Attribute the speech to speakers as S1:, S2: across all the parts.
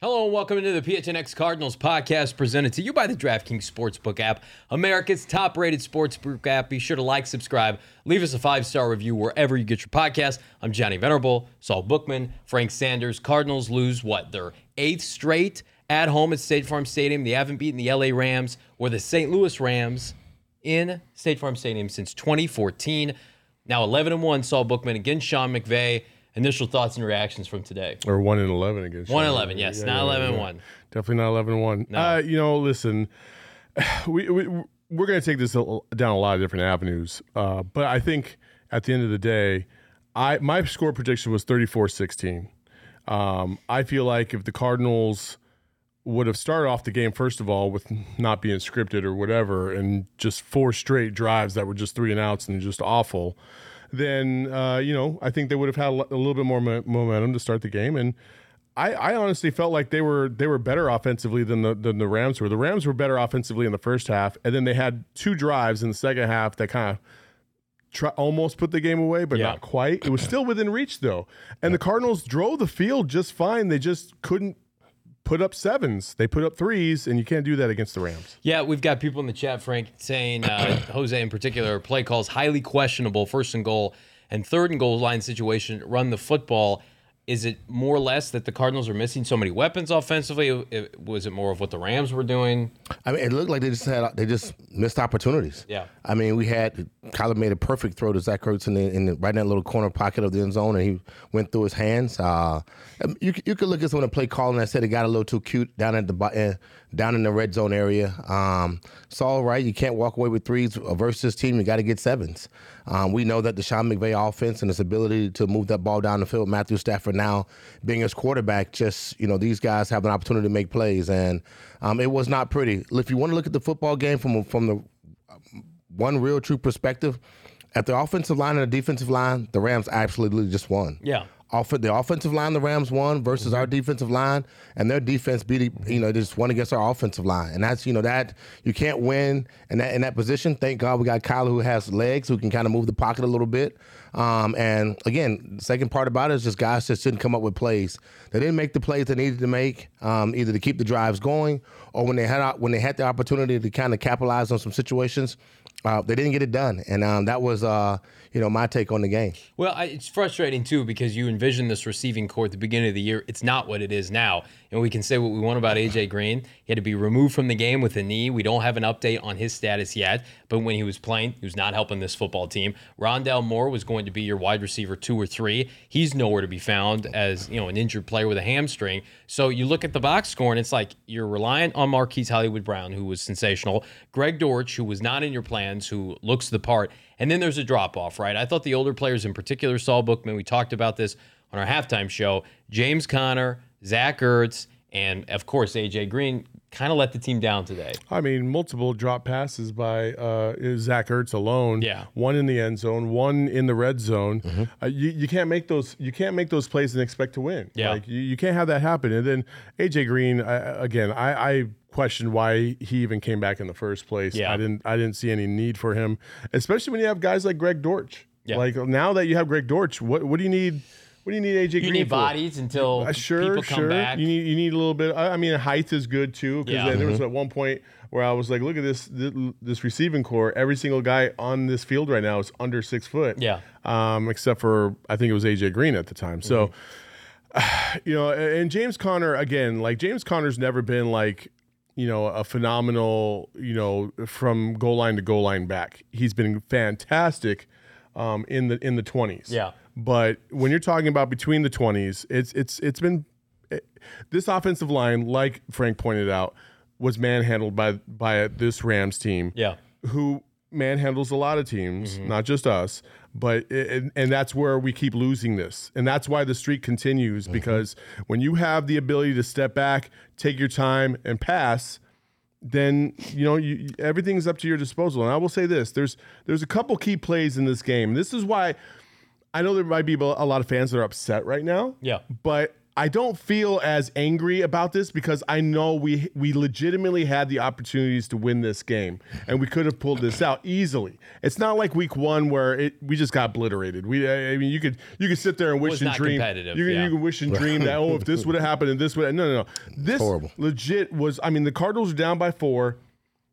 S1: Hello and welcome into the PHNX Cardinals podcast presented to you by the DraftKings Sportsbook app, America's top-rated sportsbook app. Be sure to like, subscribe, leave us a five-star review wherever you get your podcast. I'm Johnny Venerable, Saul Bookman, Frank Sanders. Cardinals lose what? Their eighth straight at home at State Farm Stadium. They haven't beaten the LA Rams or the St. Louis Rams in State Farm Stadium since 2014. Now 11 and 1, Saul Bookman against Sean McVay. Initial thoughts and reactions from today.
S2: Or one in eleven against.
S1: One eleven, yes, not 11 and 1.
S2: Definitely not eleven and one. Uh, you know, listen, we, we we're going to take this down a lot of different avenues, uh, but I think at the end of the day, I my score prediction was 34-16. Um, I feel like if the Cardinals would have started off the game first of all with not being scripted or whatever, and just four straight drives that were just three and outs and just awful, then uh, you know I think they would have had a little bit more mo- momentum to start the game. And I, I honestly felt like they were they were better offensively than the than the Rams were. The Rams were better offensively in the first half, and then they had two drives in the second half that kind of try, almost put the game away, but
S1: Yeah.
S2: not quite. It was still within reach though, and the Cardinals drove the field just fine. They just couldn't put up sevens. They put up threes, and you can't do that against the Rams.
S1: Yeah, we've got people in the chat, Frank, saying uh, Jose in particular, play calls highly questionable, first and goal and third and goal line situation, run the football. Is it more or less that the Cardinals are missing so many weapons offensively? It- was it more of what the Rams were doing?
S3: I mean, it looked like they just had they just missed opportunities.
S1: Yeah.
S3: I mean, we had Kyler made a perfect throw to Zach Ertz in, the, in the, right in that little corner pocket of the end zone, and he went through his hands. Uh, you you could look at some of the play calling I said it got a little too cute down at the uh, down in the red zone area. Um, it's all right. You can't walk away with threes versus this team. You got to get sevens. Um, we know that the Sean McVay offense and his ability to move that ball down the field, Matthew Stafford now being his quarterback, just you know these guys have an opportunity to make plays, and um, it was not pretty. If you want to look at the football game from from the one real true perspective, at the offensive line and the defensive line, the Rams absolutely just won.
S1: Yeah.
S3: Off the offensive line, the Rams won versus our defensive line, and their defense beat you know they just won against our offensive line, and that's you know that you can't win in that in that position. Thank God we got Kyler who has legs who can kind of move the pocket a little bit. Um, and again, the second part about it is just guys just didn't come up with plays. They didn't make the plays they needed to make, um, either to keep the drives going or when they had when they had the opportunity to kind of capitalize on some situations, uh, they didn't get it done. And um, that was uh, you know my take on the game.
S1: Well, I, it's frustrating too because you envision this receiving corps at the beginning of the year. It's not what it is now. And we can say what we want about AJ Green. He had to be removed from the game with a knee. We don't have an update on his status yet. But when he was playing, he was not helping this football team. Rondale Moore was going to be your wide receiver two or three. He's nowhere to be found as you know an injured player with a hamstring. So you look at the box score and it's like you're reliant on Marquise Hollywood Brown, who was sensational. Greg Dortch, who was not in your plans, who looks the part. And then there's a drop off, right? I thought the older players, in particular, Saul Bookman, we talked about this on our halftime show. James Conner, Zach Ertz, and of course AJ Green kind of let the team down today.
S2: I mean, multiple drop passes by uh, Zach Ertz alone.
S1: Yeah.
S2: one in the end zone, one in the red zone. Uh, you, you can't make those. You can't make those plays and expect to win.
S1: Yeah.
S2: like you, you can't have that happen. And then AJ Green I, again. I, I questioned why he even came back in the first place.
S1: Yeah.
S2: I didn't. I didn't see any need for him, especially when you have guys like Greg Dortch.
S1: Yeah.
S2: Like now that you have Greg Dortch, what what do you need? What do you need AJ
S1: You
S2: Green
S1: need
S2: for?
S1: bodies until
S2: Uh, sure,
S1: people come
S2: sure.
S1: back.
S2: You need you need a little bit. I, I mean, height is good too. Because
S1: Yeah.
S2: there was at one point where I was like, look at this this, this receiving corps. Every single guy on this field right now is under six foot.
S1: Yeah.
S2: Um, except for I think it was AJ Green at the time. So, you know, and James Conner again, like James Conner's never been like. You know, a phenomenal, you know, from goal line to goal line back. He's been fantastic um, in the in the twenties.
S1: Yeah.
S2: But when you're talking about between the 20s, it's it's it's been eh, this offensive line, like Frank pointed out, was manhandled by by this Rams team.
S1: Yeah.
S2: Who manhandles a lot of teams,
S1: Mm-hmm.
S2: not just us. But and, and that's where we keep losing this, and that's why the streak continues
S1: Mm-hmm.
S2: because when you have the ability to step back, take your time, and pass, then you know you, you- everything's up to your disposal. And I will say this: there's there's a couple key plays in this game. This is why I know there might be a lot of fans that are upset right now.
S1: Yeah.
S2: but I don't feel as angry about this because I know we we legitimately had the opportunities to win this game and we could have pulled this out easily. It's not like week one where it we just got obliterated. We I I mean you could you could sit there and wish and
S1: not
S2: dream.
S1: competitive,
S2: You, can-
S1: yeah.
S2: you can wish and dream that oh if this would have happened and this would no no no this
S3: horrible.
S2: legit was. I mean the Cardinals are down by four.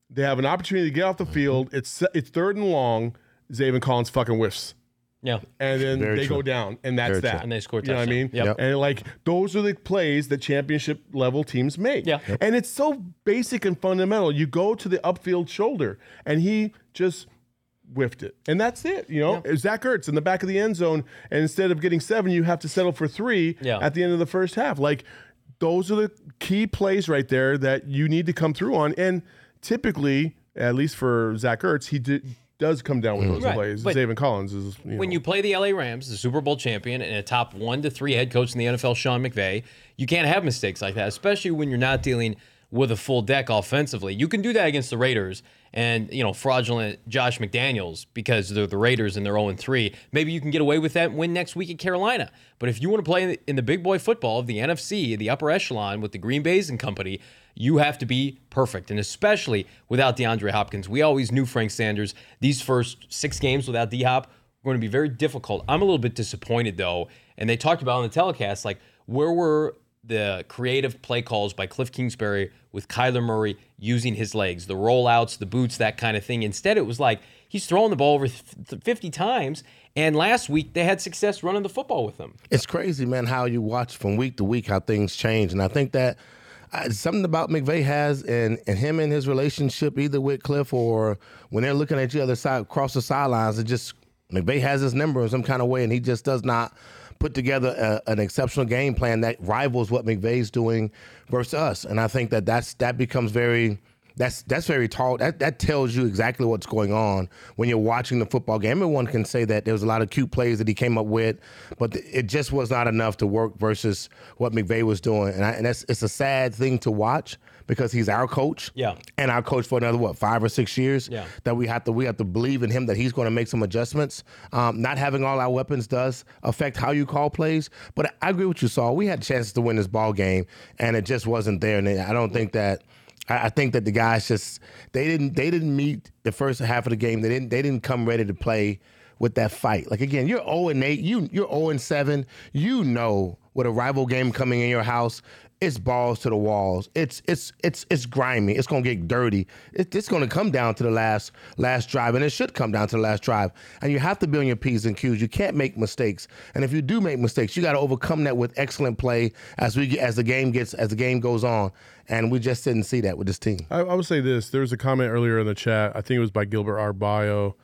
S2: They have an opportunity to get off the field. It's it's third and long. Zaven Collins fucking whiffs
S1: Yeah.
S2: and then
S3: Very
S2: they
S3: true.
S2: go down, and that's
S3: Very
S2: that.
S3: true.
S1: And they score
S2: You know what I mean?
S1: touchdown. Yep.
S2: And like those are the plays that championship level teams make.
S1: Yeah. Yep.
S2: And it's so basic and fundamental. You go to the upfield shoulder, and he just whiffed it, and that's it. You know, Zach Ertz in the back of the end zone, and instead of getting seven, you have to settle for three
S1: Yeah.
S2: at the end of the first half. Like those are the key plays right there that you need to come through on, and typically, at least for Zach Ertz, he did. Does come down with mm-hmm. those
S1: Right.
S2: plays.
S1: But
S2: Zaven Collins is you
S1: when you play the LA Rams, the Super Bowl champion, and a top one to three head coach in the NFL, Sean McVay, you can't have mistakes like that, especially when you're not dealing with a full deck offensively. You can do that against the Raiders and you know fraudulent Josh McDaniels because they're the Raiders and they're 0 3. Maybe you can get away with that and win next week at Carolina. But if you want to play in the, big boy football of the NFC, the upper echelon with the Green Bays and company, you have to be perfect. And especially without DeAndre Hopkins, we always knew Frank Sanders. These first six games without D Hop were going to be very difficult. I'm a little bit disappointed though. And they talked about on the telecast, like, where were the creative play calls by Cliff Kingsbury with Kyler Murray using his legs, the rollouts, the boots, that kind of thing. Instead, it was like he's throwing the ball over 50 times. And last week, they had success running the football with him.
S3: It's crazy, man, how you watch from week to week how things change. And I think that uh, something about McVay has and, and him and his relationship, either with Cliff or when they're looking at each other side across the sidelines, it just McVay has his number in some kind of way, and he just does not put together a, an exceptional game plan that rivals what McVay's doing versus us. And I think that that's that becomes very that's that's very tall. That that tells you exactly what's going on when you're watching the football game. Everyone can say that there was a lot of cute plays that he came up with, but it just was not enough to work versus what McVay was doing. And, I, and that's it's a sad thing to watch because he's our coach.
S1: Yeah.
S3: And our coach for another what five or six years.
S1: Yeah.
S3: That we have to we have to believe in him that he's going to make some adjustments. Um, not having all our weapons does affect how you call plays. But I agree with you, Saul. We had chances to win this ball game, and it just wasn't there. And I don't think that. I think that the guys just they didn't they didn't meet the first half of the game. They didn't they didn't come ready to play with that fight. Like again, you're 0 and 8, you you're 0 and 7. You know with a rival game coming in your house, it's balls to the walls. It's it's it's it's grimy. It's gonna get dirty. It, it's gonna come down to the last last drive, and it should come down to the last drive. And you have to be on your p's and q's. You can't make mistakes. And if you do make mistakes, you got to overcome that with excellent play as we as the game gets as the game goes on. And we just didn't see that with this team.
S2: I, I would say this. There was a comment earlier in the chat. I think it was by Gilbert Arbayo,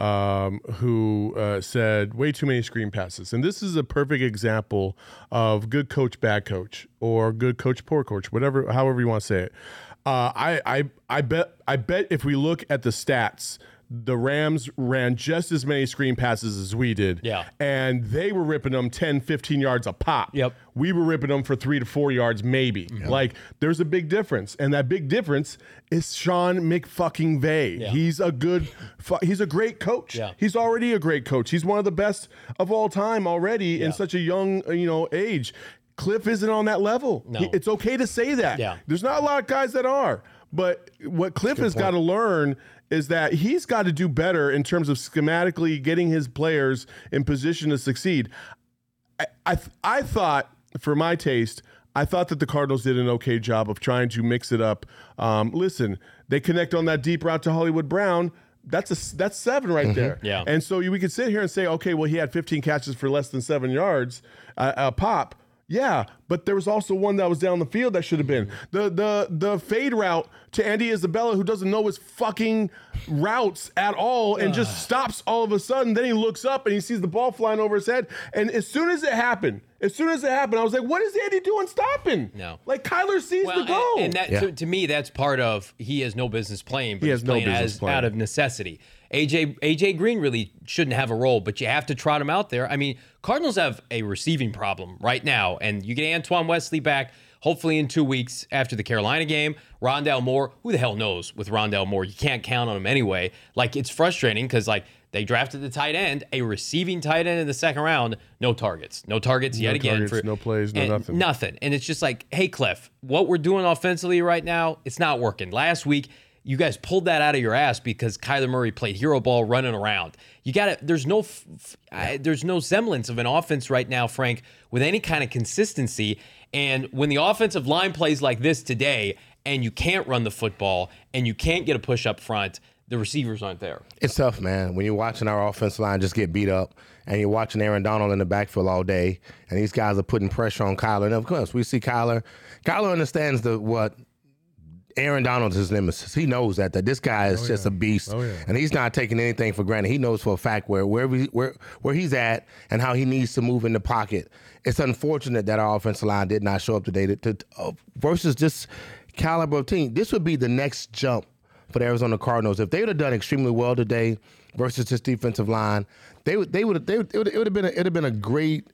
S2: um, who uh, said way too many screen passes. And this is a perfect example of good coach, bad coach, or good coach, poor coach, whatever, however you want to say it. Uh, I, I, I bet, I bet if we look at the stats, the Rams ran just as many screen passes as we did.
S1: Yeah.
S2: And they were ripping them 10, 15 yards a pop.
S1: Yep.
S2: We were ripping them for three to four yards, maybe. Like, there's a big difference. And that big difference is Sean McFucking Vay.
S1: Yeah.
S2: He's a good, he's a great coach.
S1: Yeah.
S2: He's already a great coach. He's one of the best of all time already
S1: Yeah.
S2: in such a young, uh, you know, age. Cliff isn't on that level.
S1: No.
S2: He- it's okay to say that.
S1: Yeah.
S2: There's not a lot of guys that are. But what Cliff has got to learn is that he's got to do better in terms of schematically getting his players in position to succeed. I, I, I thought, for my taste, I thought that the Cardinals did an okay job of trying to mix it up. Um, listen, they connect on that deep route to Hollywood Brown. That's a that's seven right there.
S1: Yeah.
S2: And so we could sit here and say, okay, well, he had 15 catches for less than seven yards uh, a pop. Yeah, but there was also one that was down the field that should have been the the the fade route to Andy Isabella, who doesn't know his fucking routes at all, and just stops all of a sudden. Then he looks up and he sees the ball flying over his head, and as soon as it happened, As soon as it happened, I was like, "What is Andy doing stopping?"
S1: No.
S2: like Kyler sees
S1: Well,
S2: the goal.
S1: and, and that
S3: Yeah.
S1: to, to me, that's part of he has no business playing, but
S2: He
S1: he's
S2: has no
S1: playing
S2: business
S1: as,
S2: playing.
S1: out of necessity. AJ AJ Green really shouldn't have a role, but you have to trot him out there. I mean, Cardinals have a receiving problem right now, and you get Antoine Wesley back. Hopefully in two weeks after the Carolina game, Rondale Moore. Who the hell knows with Rondale Moore? You can't count on him anyway. Like it's frustrating because like they drafted the tight end, a receiving tight end in the second round, no targets, no targets yet again
S2: targets,
S1: for
S2: no plays, no nothing.
S1: nothing. And it's just like, hey, Cliff, what we're doing offensively right now, it's not working. Last week, you guys pulled that out of your ass because Kyler Murray played hero ball running around. You got to, there's no, f- f- I, there's no semblance of an offense right now, Frank, with any kind of consistency. And when the offensive line plays like this today, and you can't run the football, and you can't get a push up front, the receivers aren't there.
S3: It's tough, man. When you're watching our offensive line just get beat up, and you're watching Aaron Donald in the backfield all day, and these guys are putting pressure on Kyler. And of course, we see Kyler. Kyler understands the what Aaron Donald's his nemesis. He knows that that this guy is just a beast, and he's not taking anything for granted. He knows for a fact where where we, where where he's at and how he needs to move in the pocket. It's unfortunate that our offensive line did not show up today to, to uh, versus this caliber of team. This would be the next jump for the Arizona Cardinals. If they would have done extremely well today versus this defensive line, they would they would they would, it would, it would have been a, it would have been a great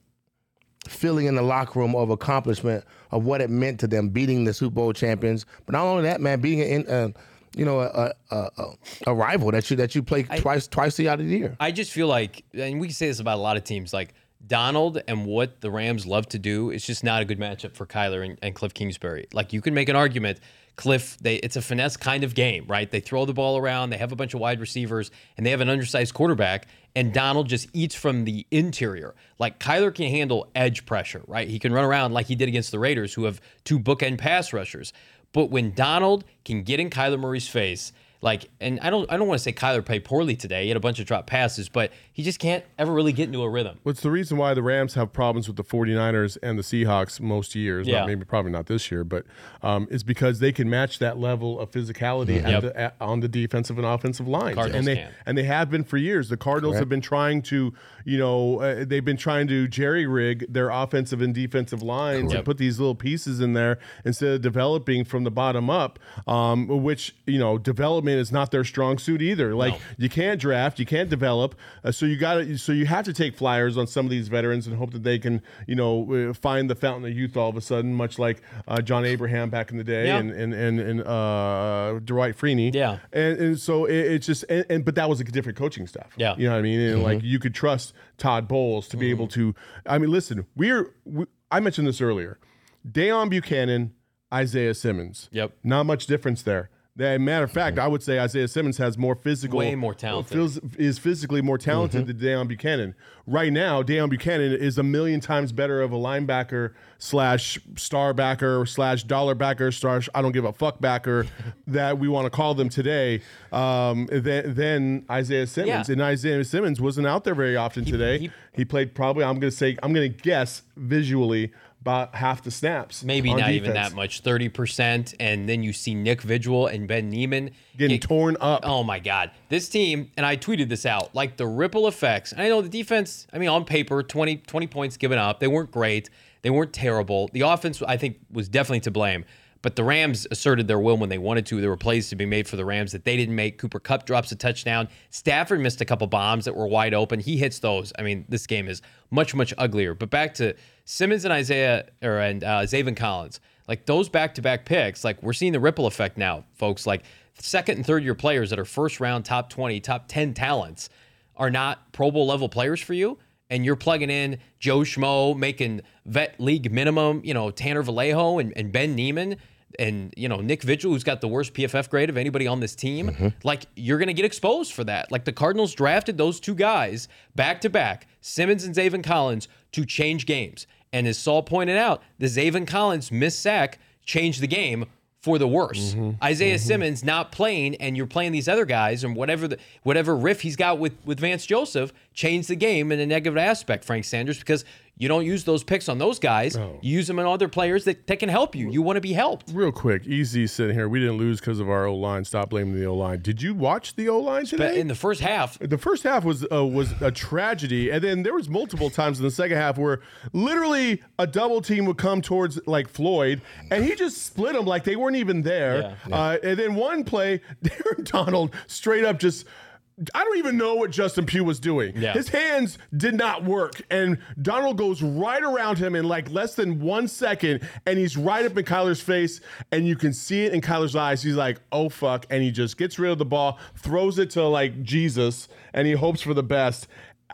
S3: feeling in the locker room of accomplishment of what it meant to them beating the Super Bowl champions. But not only that, man, being in uh, you know a, a, a, a rival that you that you play twice twice the out of the year.
S1: I just feel like, and we can say this about a lot of teams, like Donald and what the Rams love to do is just not a good matchup for Kyler and, and Cliff Kingsbury. Like you can make an argument, Cliff, they it's a finesse kind of game, right? They throw the ball around, they have a bunch of wide receivers, and they have an undersized quarterback, and Donald just eats from the interior. Like Kyler can handle edge pressure, right? He can run around like he did against the Raiders, who have two bookend pass rushers. But when Donald can get in Kyler Murray's face, like, and I don't, I don't want to say Kyler played poorly today. He had a bunch of drop passes, but he just can't ever really get into a rhythm.
S2: What's the reason why the Rams have problems with the 49ers and the Seahawks most years?
S1: Yeah.
S2: Not, maybe probably not this year, but um, it's because they can match that level of physicality at
S1: Yep.
S2: the, at, on the defensive and offensive lines,
S1: Cardinals
S2: and they
S1: can.
S2: and they have been for years. The Cardinals have been trying to, you know, uh, they've been trying to jerry rig their offensive and defensive lines and put these little pieces in there instead of developing from the bottom up, um, which you know, development is not their strong suit either. Like you can't draft, you can't develop, uh, so you got to, so you have to take flyers on some of these veterans and hope that they can, you know, uh, find the fountain of youth all of a sudden, much like uh, John Abraham back in the day
S1: Yeah.
S2: and and and, and uh, Dwight Freeney.
S1: Yeah.
S2: and, and so it, it's just, and, and but that was a different coaching staff.
S1: Yeah.
S2: you know what I mean, and like you could trust Todd Bowles to be able to. I mean, listen, we're we, I mentioned this earlier. Deone Bucannon, Isaiah Simmons.
S1: Yep.
S2: Not much difference there. As a matter of fact, I would say Isaiah Simmons has more physical,
S1: Way more talented.
S2: feels- is physically more talented than Deone Bucannon. Right now, Deone Bucannon is a million times better of a linebacker slash star backer slash dollar backer slash I don't give a fuck backer that we want to call them today um, than, than Isaiah Simmons.
S1: Yeah.
S2: And Isaiah Simmons wasn't out there very often today.
S1: he-
S2: He, played probably I'm going to say I'm going to guess visually about half the snaps.
S1: Maybe not even that much, thirty percent, and then you see Nick Vigil and Ben Niemann
S2: Getting
S1: get-
S2: torn up.
S1: Oh my God, this team, and I tweeted this out, like the ripple effects. I know the defense. I mean, on paper, 20, 20 points given up. They weren't great. They weren't terrible. The offense, I think, was definitely to blame. But the Rams asserted their will when they wanted to. There were plays to be made for the Rams that they didn't make. Cooper Kupp drops a touchdown. Stafford missed a couple bombs that were wide open. He hits those. I mean, this game is much, much uglier. But back to Simmons and Isaiah or and uh, Zaven Collins, like those back-to-back picks. Like we're seeing the ripple effect now, folks. Like second and third year players that are first round, top twenty, top ten talents are not Pro Bowl level players for you, and you're plugging in Joe Schmo making vet league minimum, you know, Tanner Vallejo and, and Ben Niemann and you know Nick Vigil, who's got the worst PFF grade of anybody on this team, mm-hmm. like you're gonna get exposed for that. Like the Cardinals drafted those two guys back to back, Simmons and Zaven Collins, to change games. And as Saul pointed out, the Zaven Collins missed sack changed the game for the worse. Mm-hmm. Isaiah mm-hmm. Simmons not playing, and you're playing these other guys, and whatever the whatever riff he's got with with Vance Joseph changed the game in a negative aspect. Frank Sanders, because You don't use those picks on those guys. You use them on other players that, that can help you. You want to be helped.
S2: Real quick, easy sitting here. We didn't lose because of our O line. Stop blaming the O line. Did you watch the O line today?
S1: in the first half,
S2: the first half was uh, was a tragedy, and then there was multiple times in the second half where literally a double team would come towards like Floyd, and he just split them like they weren't even there.
S1: Yeah.
S2: Uh, and then one play, Aaron Donald straight up just. I don't even know what Justin Pugh was doing.
S1: Yeah.
S2: His hands did not work. And Donald goes right around him in like less than one second. And he's right up in Kyler's face. And you can see it in Kyler's eyes. He's like, oh, fuck. And he just gets rid of the ball, throws it to like Jesus, and he hopes for the best.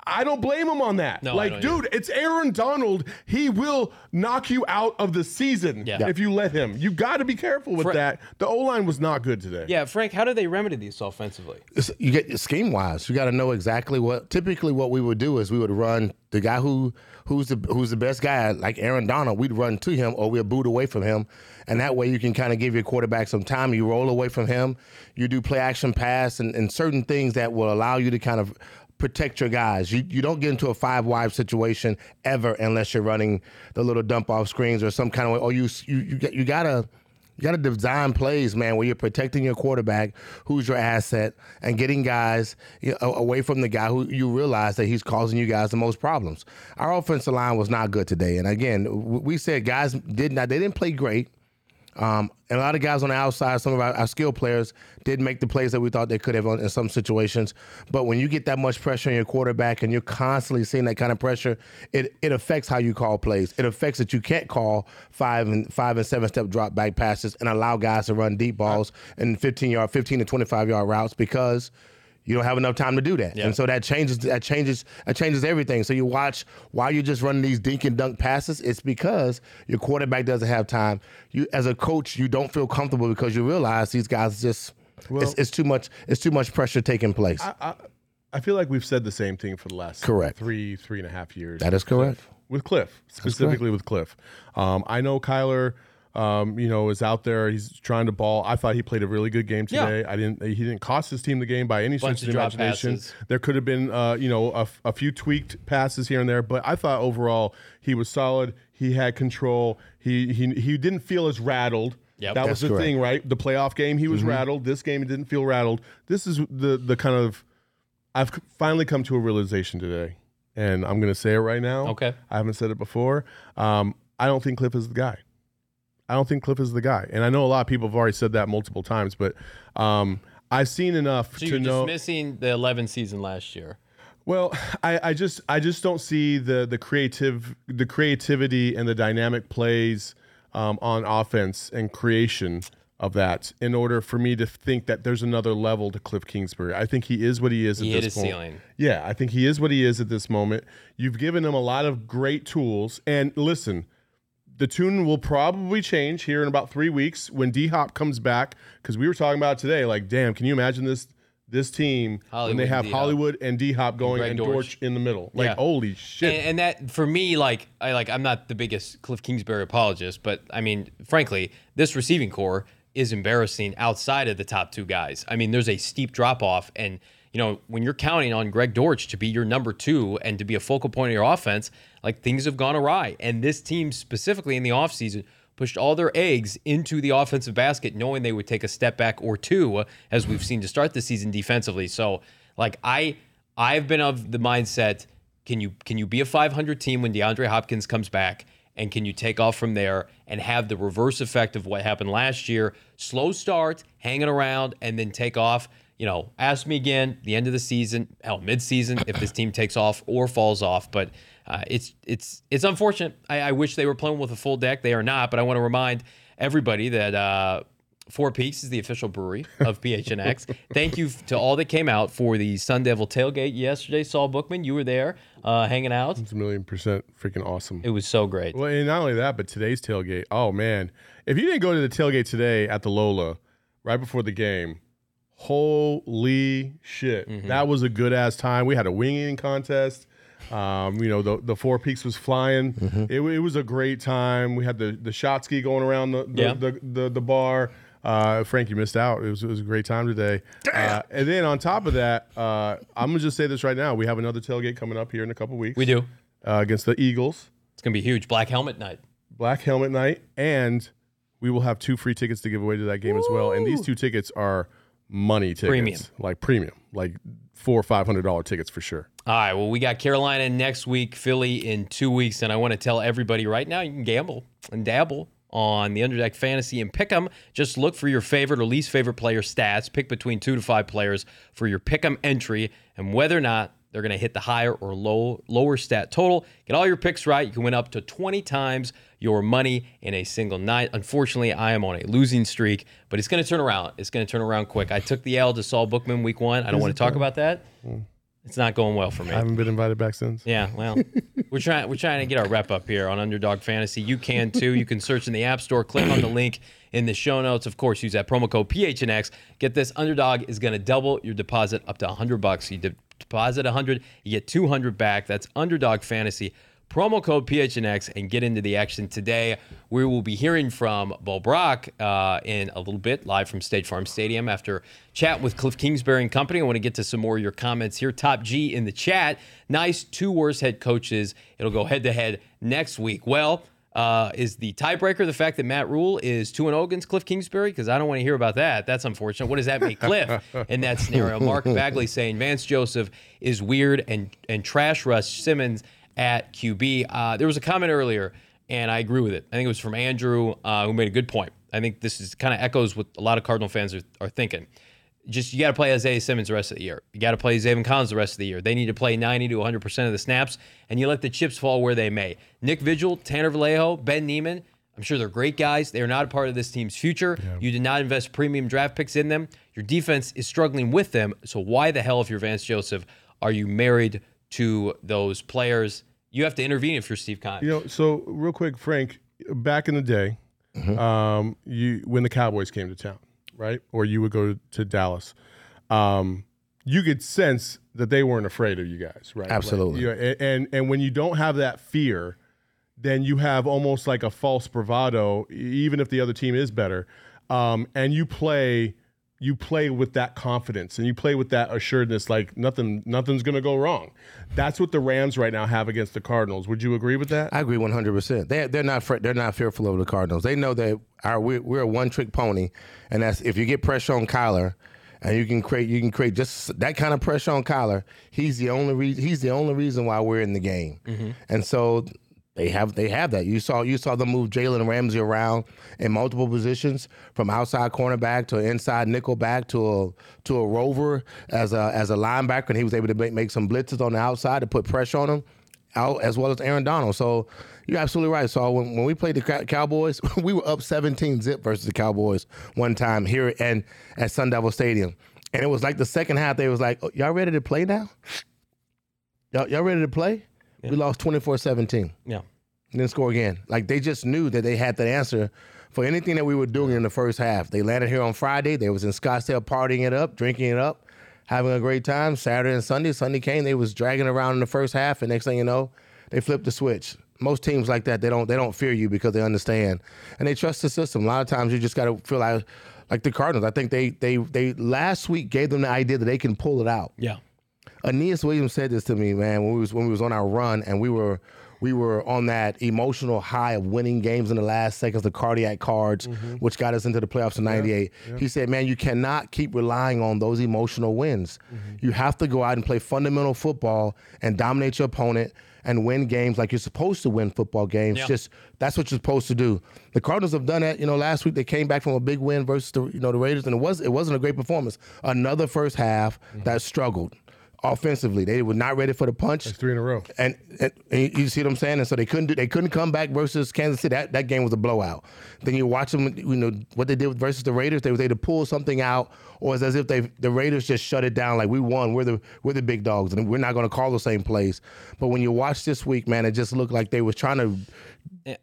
S2: I don't blame him on that.
S1: No, I
S2: like,
S1: don't
S2: dude, it's Aaron Donald. He will knock you out of the season
S1: Yeah.
S2: if you let him. You got to be careful with
S1: Fra-
S2: that. The O line was not good today.
S1: yeah, Frank, how do they remedy this offensively?
S3: It's- you get scheme wise. You got to know exactly what. Typically, what we would do is we would run the guy who who's the who's the best guy, like Aaron Donald. We'd run to him, or we'd boot away from him, and that way you can kind of give your quarterback some time. You roll away from him. You do play action pass and, and certain things that will allow you to kind of protect your guys. You you don't get into a five wide situation ever unless you're running the little dump off screens or some kind of way. Or you you you, got- you gotta. You got to design plays, man, where you're protecting your quarterback, who's your asset, and getting guys you know, away from the guy who you realize that he's causing you guys the most problems. Our offensive line was not good today, and again, we said guys did not. They didn't play great. Um, and a lot of guys on the outside, some of our, our skill players did make the plays that we thought they could have in some situations. But when you get that much pressure on your quarterback and you're constantly seeing that kind of pressure, it, it affects how you call plays. It affects that you can't call five and five and seven step drop back passes and allow guys to run deep balls and 15 yard, 15 to 25 yard routes because you don't have enough time to do that.
S1: Yeah.
S3: And so that changes that changes that changes everything. So you watch why you're just running these dink and dunk passes, it's because your quarterback doesn't have time. You as a coach, you don't feel comfortable because you realize these guys just it's, it's too much it's too much pressure taking place.
S2: I feel like we've said the same thing for the last
S3: Correct.
S2: three, three and a half years.
S3: that is correct.
S2: with Cliff, specifically with Cliff. Um, I know Kyler, um, you know, is out there. He's trying to ball. I thought he played a really good game
S1: Yeah.
S2: today. I didn't. He didn't cost his team the game by any
S1: Bunch
S2: stretch of
S1: of
S2: the imagination.
S1: passes.
S2: There could have been, uh, you know, a, a few tweaked passes here and there, but I thought overall he was solid. He had control. He he he didn't feel as rattled.
S1: Yep.
S2: that was the
S3: correct.
S2: thing, right? The playoff game, he was rattled. This game, he didn't feel rattled. This is the the kind of I've finally come to a realization today, and I'm going to say it right now.
S1: Okay.
S2: I haven't said it before. Um, I don't think Cliff is the guy. I don't think Cliff is the guy, and I know a lot of people have already said that multiple times, but um, I've seen enough
S1: So
S2: to
S1: you're
S2: know.
S1: dismissing the 11 season last year.
S2: Well, I, I just I just don't see the the creative the creativity and the dynamic plays um, on offense and creation of that in order for me to think that there's another level to Cliff Kingsbury. I think he is what he is
S1: He
S2: at
S1: hit
S2: this
S1: his
S2: point.
S1: ceiling.
S2: Yeah, I think he is what he is at this moment. You've given him a lot of great tools. And listen, the tune will probably change here in about three weeks when D Hop comes back. Because we were talking about today, like, damn, can you imagine this this team when they have
S1: D-Hop.
S2: Hollywood and D Hop going and
S1: Dortch.
S2: Dortch in the middle? Like,
S1: Yeah.
S2: holy shit.
S1: And, and that for me, like I like I'm not the biggest Cliff Kingsbury apologist, but I mean, frankly, this receiving corps is embarrassing outside of the top two guys. I mean, there's a steep drop off, and you know when you're counting on Greg Dortch to be your number two and to be a focal point of your offense, like things have gone awry. And this team specifically in the offseason pushed all their eggs into the offensive basket, knowing they would take a step back or two, uh, as we've seen to start the season defensively. So, like I, I've been of the mindset: can you can you be a 500 team when DeAndre Hopkins comes back, and can you take off from there and have the reverse effect of what happened last year? Slow start, hanging around, and then take off. You know, ask me again the end of the season, hell, mid-season, if this team takes off or falls off. But uh, it's it's it's unfortunate. I, I wish they were playing with a full deck. They are not. But I want to remind everybody that uh, Four Peaks is the official brewery of PHNX. Thank you to all that came out for the Sun Devil tailgate yesterday. Saul Bookman, you were there uh, hanging out.
S2: it's a million percent freaking awesome.
S1: It was so great.
S2: Well, and not only that, but today's tailgate. Oh man, if you didn't go to the tailgate today at the Lola, right before the game, holy shit,
S1: Mm-hmm.
S2: that was a good ass time. We had a winging contest. Um, you know, the the Four Peaks was flying.
S1: Mm-hmm.
S2: It, it was a great time. We had the the shot ski going around the the,
S1: Yeah.
S2: the, the, the bar. Uh, Frank, you missed out. It was, it was a great time today. Uh, and then on top of that, uh, I'm gonna just say this right now: we have another tailgate coming up here in a couple weeks.
S1: We do.
S2: uh, against the Eagles.
S1: It's gonna be huge. Black helmet night.
S2: Black helmet night, and we will have two free tickets to give away to that game as well. And these two tickets are money tickets,
S1: Premium.
S2: like premium, like four or five hundred dollar tickets for sure.
S1: All right. Well, we got Carolina next week, Philly in two weeks, and I want to tell everybody right now you can gamble and dabble on the Underdog Fantasy and pick 'em. Just look for your favorite or least favorite player stats. Pick between two to five players for your pick 'em entry, and whether or not they're going to hit the higher or low lower stat total. Get all your picks right. You can win up to 20 times your money in a single night. Unfortunately, I am on a losing streak, but it's going to turn around. It's going to turn around quick. I took the L to Saul Bookman week one. I don't want to talk about that. Hmm. It's not going well for me.
S2: I haven't been invited back since.
S1: Yeah, well, we're trying we're trying to get our rep up here on Underdog Fantasy. You can too. You can search in the App Store, click on the link in the show notes. Of course, use that promo code PHNX. Get this. Underdog is going to double your deposit up to 100 bucks. You de- deposit 100, you get 200 back. That's Underdog Fantasy. Promo code PHNX and get into the action today. We will be hearing from Bo Brock uh, in a little bit, live from State Farm Stadium after chat with Cliff Kingsbury and company. I want to get to some more of your comments here. Top G in the chat. Nice two worst head coaches. It'll go head to head next week. Well, uh, is the tiebreaker the fact that Matt Rhule is 2 and 0 against Cliff Kingsbury? Because I don't want to hear about that. That's unfortunate. What does that make Cliff in that scenario? Mark Bagley saying Vance Joseph is weird and, and trash Russ Simmons at QB. Uh, there was a comment earlier, and I agree with it. I think it was from Andrew, uh, who made a good point. I think this is kind of echoes what a lot of Cardinal fans are, are thinking. Just you got to play Isaiah Simmons the rest of the year. You got to play Zaven Collins the rest of the year. They need to play 90 to 100 percent of the snaps, and you let the chips fall where they may. Nick Vigil, Tanner Vallejo, Ben Niemann. I'm sure they're great guys. They are not a part of this team's future. You did not invest premium draft picks in them. Your defense is struggling with them. So why the hell, if you're Vance Joseph, are you married to those players? You have to intervene if you're Steve Keim.
S2: You know, so real quick, Frank, back in the day, um, you when the Cowboys came to town, right? Or you would go to Dallas, um, you could sense that they weren't afraid of you guys, right? Like,
S3: Absolutely.
S2: you know, and, and and when you don't have that fear, then you have almost like a false bravado, even if the other team is better, um, and you play. You play with that confidence and you play with that assuredness, like nothing, nothing's going to go wrong. That's what the Rams right now have against the Cardinals. Would you agree with that?
S3: I agree 100. percent They they're not they're not fearful of the Cardinals. They know that our we're, we're a one trick pony, and that's if you get pressure on Kyler, and you can create you can create just that kind of pressure on Kyler. He's the only reason he's the only reason why we're in the game, mm-hmm. and so. They have they have that. You saw you saw them move Jalen Ramsey around in multiple positions, from outside cornerback to inside nickel back to a to a rover as a as a linebacker, and he was able to make, make some blitzes on the outside to put pressure on him out as well as Aaron Donald. So you're absolutely right. So when, when we played the Cowboys, we were up 17 zip versus the Cowboys one time here and at Sun Devil Stadium. And it was like the second half, they was like, oh, y'all ready to play now? Y'all, y'all ready to play? We lost 24 17
S1: Yeah.
S3: and then score again. Like they just knew that they had the answer for anything that we were doing in the first half. They landed here on Friday. They was in Scottsdale partying it up, drinking it up, having a great time. Saturday and Sunday, Sunday came. They was dragging around in the first half, and next thing you know, they flipped the switch. Most teams like that, they don't they don't fear you because they understand and they trust the system. A lot of times, you just got to feel like like the Cardinals. I think they they they last week gave them the idea that they can pull it out.
S1: Yeah.
S3: Aeneas Williams said this to me, man, when we was when we was on our run and we were we were on that emotional high of winning games in the last seconds, the cardiac cards, mm-hmm. which got us into the playoffs in '98. He said, "Man, you cannot keep relying on those emotional wins. Mm-hmm. You have to go out and play fundamental football and dominate your opponent." And win games like you're supposed to win football games.
S1: Yeah.
S3: Just that's what you're supposed to do. The Cardinals have done that. You know, last week they came back from a big win versus the you know the Raiders, and it was it wasn't a great performance. Another first half mm-hmm. that struggled offensively. They were not ready for the punch.
S2: Three in a row.
S3: And, and, and you see what I'm saying? And so they couldn't do, they couldn't come back versus Kansas City. That, that game was a blowout. Then you watch them, you know what they did versus the Raiders. They was able to pull something out, or it's as if they the Raiders just shut it down. Like we won, we're the we're the big dogs, and we're not going to call the same plays. But when you watch this week, man, it just looked like they was trying to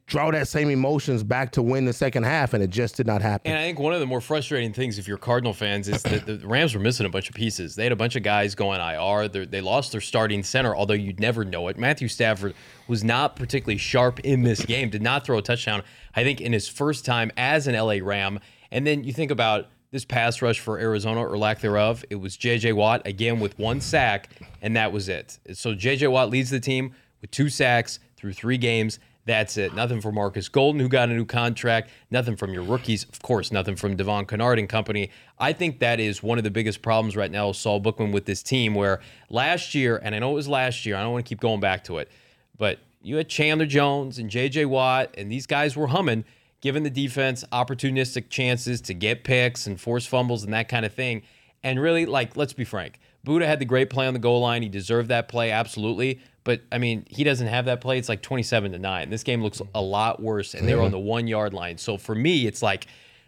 S3: draw that same emotions back to win the second half, and it just did not happen.
S1: And I think one of the more frustrating things, if you're Cardinal fans, is that the Rams were missing a bunch of pieces. They had a bunch of guys going IR. They're, they lost their starting center, although you'd never know it. Matthew Stafford was not particularly sharp in this game, did not throw a touchdown, I think, in his first time as an LA Ram. And then you think about this pass rush for Arizona or lack thereof. It was JJ Watt again with one sack, and that was it. So JJ Watt leads the team with two sacks through three games. That's it. Nothing for Marcus Golden, who got a new contract. Nothing from your rookies. Of course, nothing from Devon Kennard and company. I think that is one of the biggest problems right now, Saul Bookman, with this team, where last year, and I know it was last year, I don't want to keep going back to it, but you had Chandler Jones and J.J. Watt, and these guys were humming, giving the defense opportunistic chances to get picks and force fumbles and that kind of thing. And really, like, let's be frank, Budda had the great play on the goal line. He deserved that play, absolutely. But I mean, he doesn't have that play. It's like 27 to 9. This game looks a lot worse, and they're on the one yard line. So for me, it's like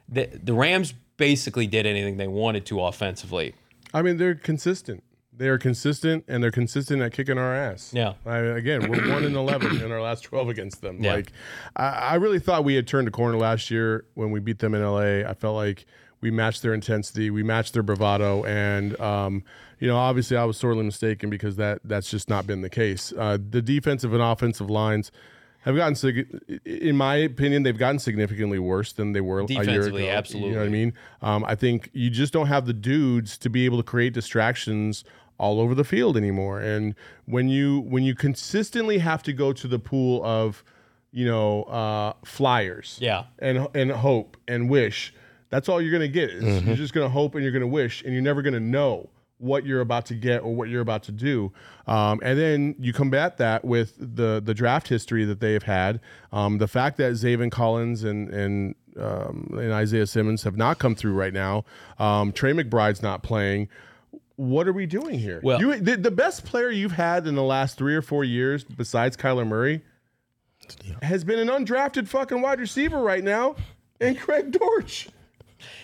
S1: the, the Rams basically did anything they wanted to offensively.
S2: I mean, they're consistent. They are consistent, and they're consistent at kicking our ass.
S1: Yeah.
S2: I, again, we're one in eleven in our last twelve against them.
S1: Yeah.
S2: Like, I, I really thought we had turned a corner last year when we beat them in LA. I felt like we matched their intensity, we matched their bravado, and um, you know, obviously, I was sorely mistaken because that that's just not been the case. Uh, the defensive and offensive lines have gotten, sig- in my opinion, they've gotten significantly worse than they were a year ago.
S1: absolutely.
S2: You know what I mean? Um, I think you just don't have the dudes to be able to create distractions all over the field anymore. And when you when you consistently have to go to the pool of, you know, uh, flyers,
S1: Yeah.
S2: and and hope and wish, that's all you're gonna get. Is You're just gonna hope and you're gonna wish, and you're never gonna know what you're about to get or what you're about to do. Um, and then you combat that with the the draft history that they've had, um, the fact that Zaven Collins and and um, and Isaiah Simmons have not come through right now. Um, Trey McBride's not playing. What are we doing here?
S1: Well-
S2: you, the, the best player you've had in the last three or four years, besides Kyler Murray, has been an undrafted fucking wide receiver right now, and Greg Dortch.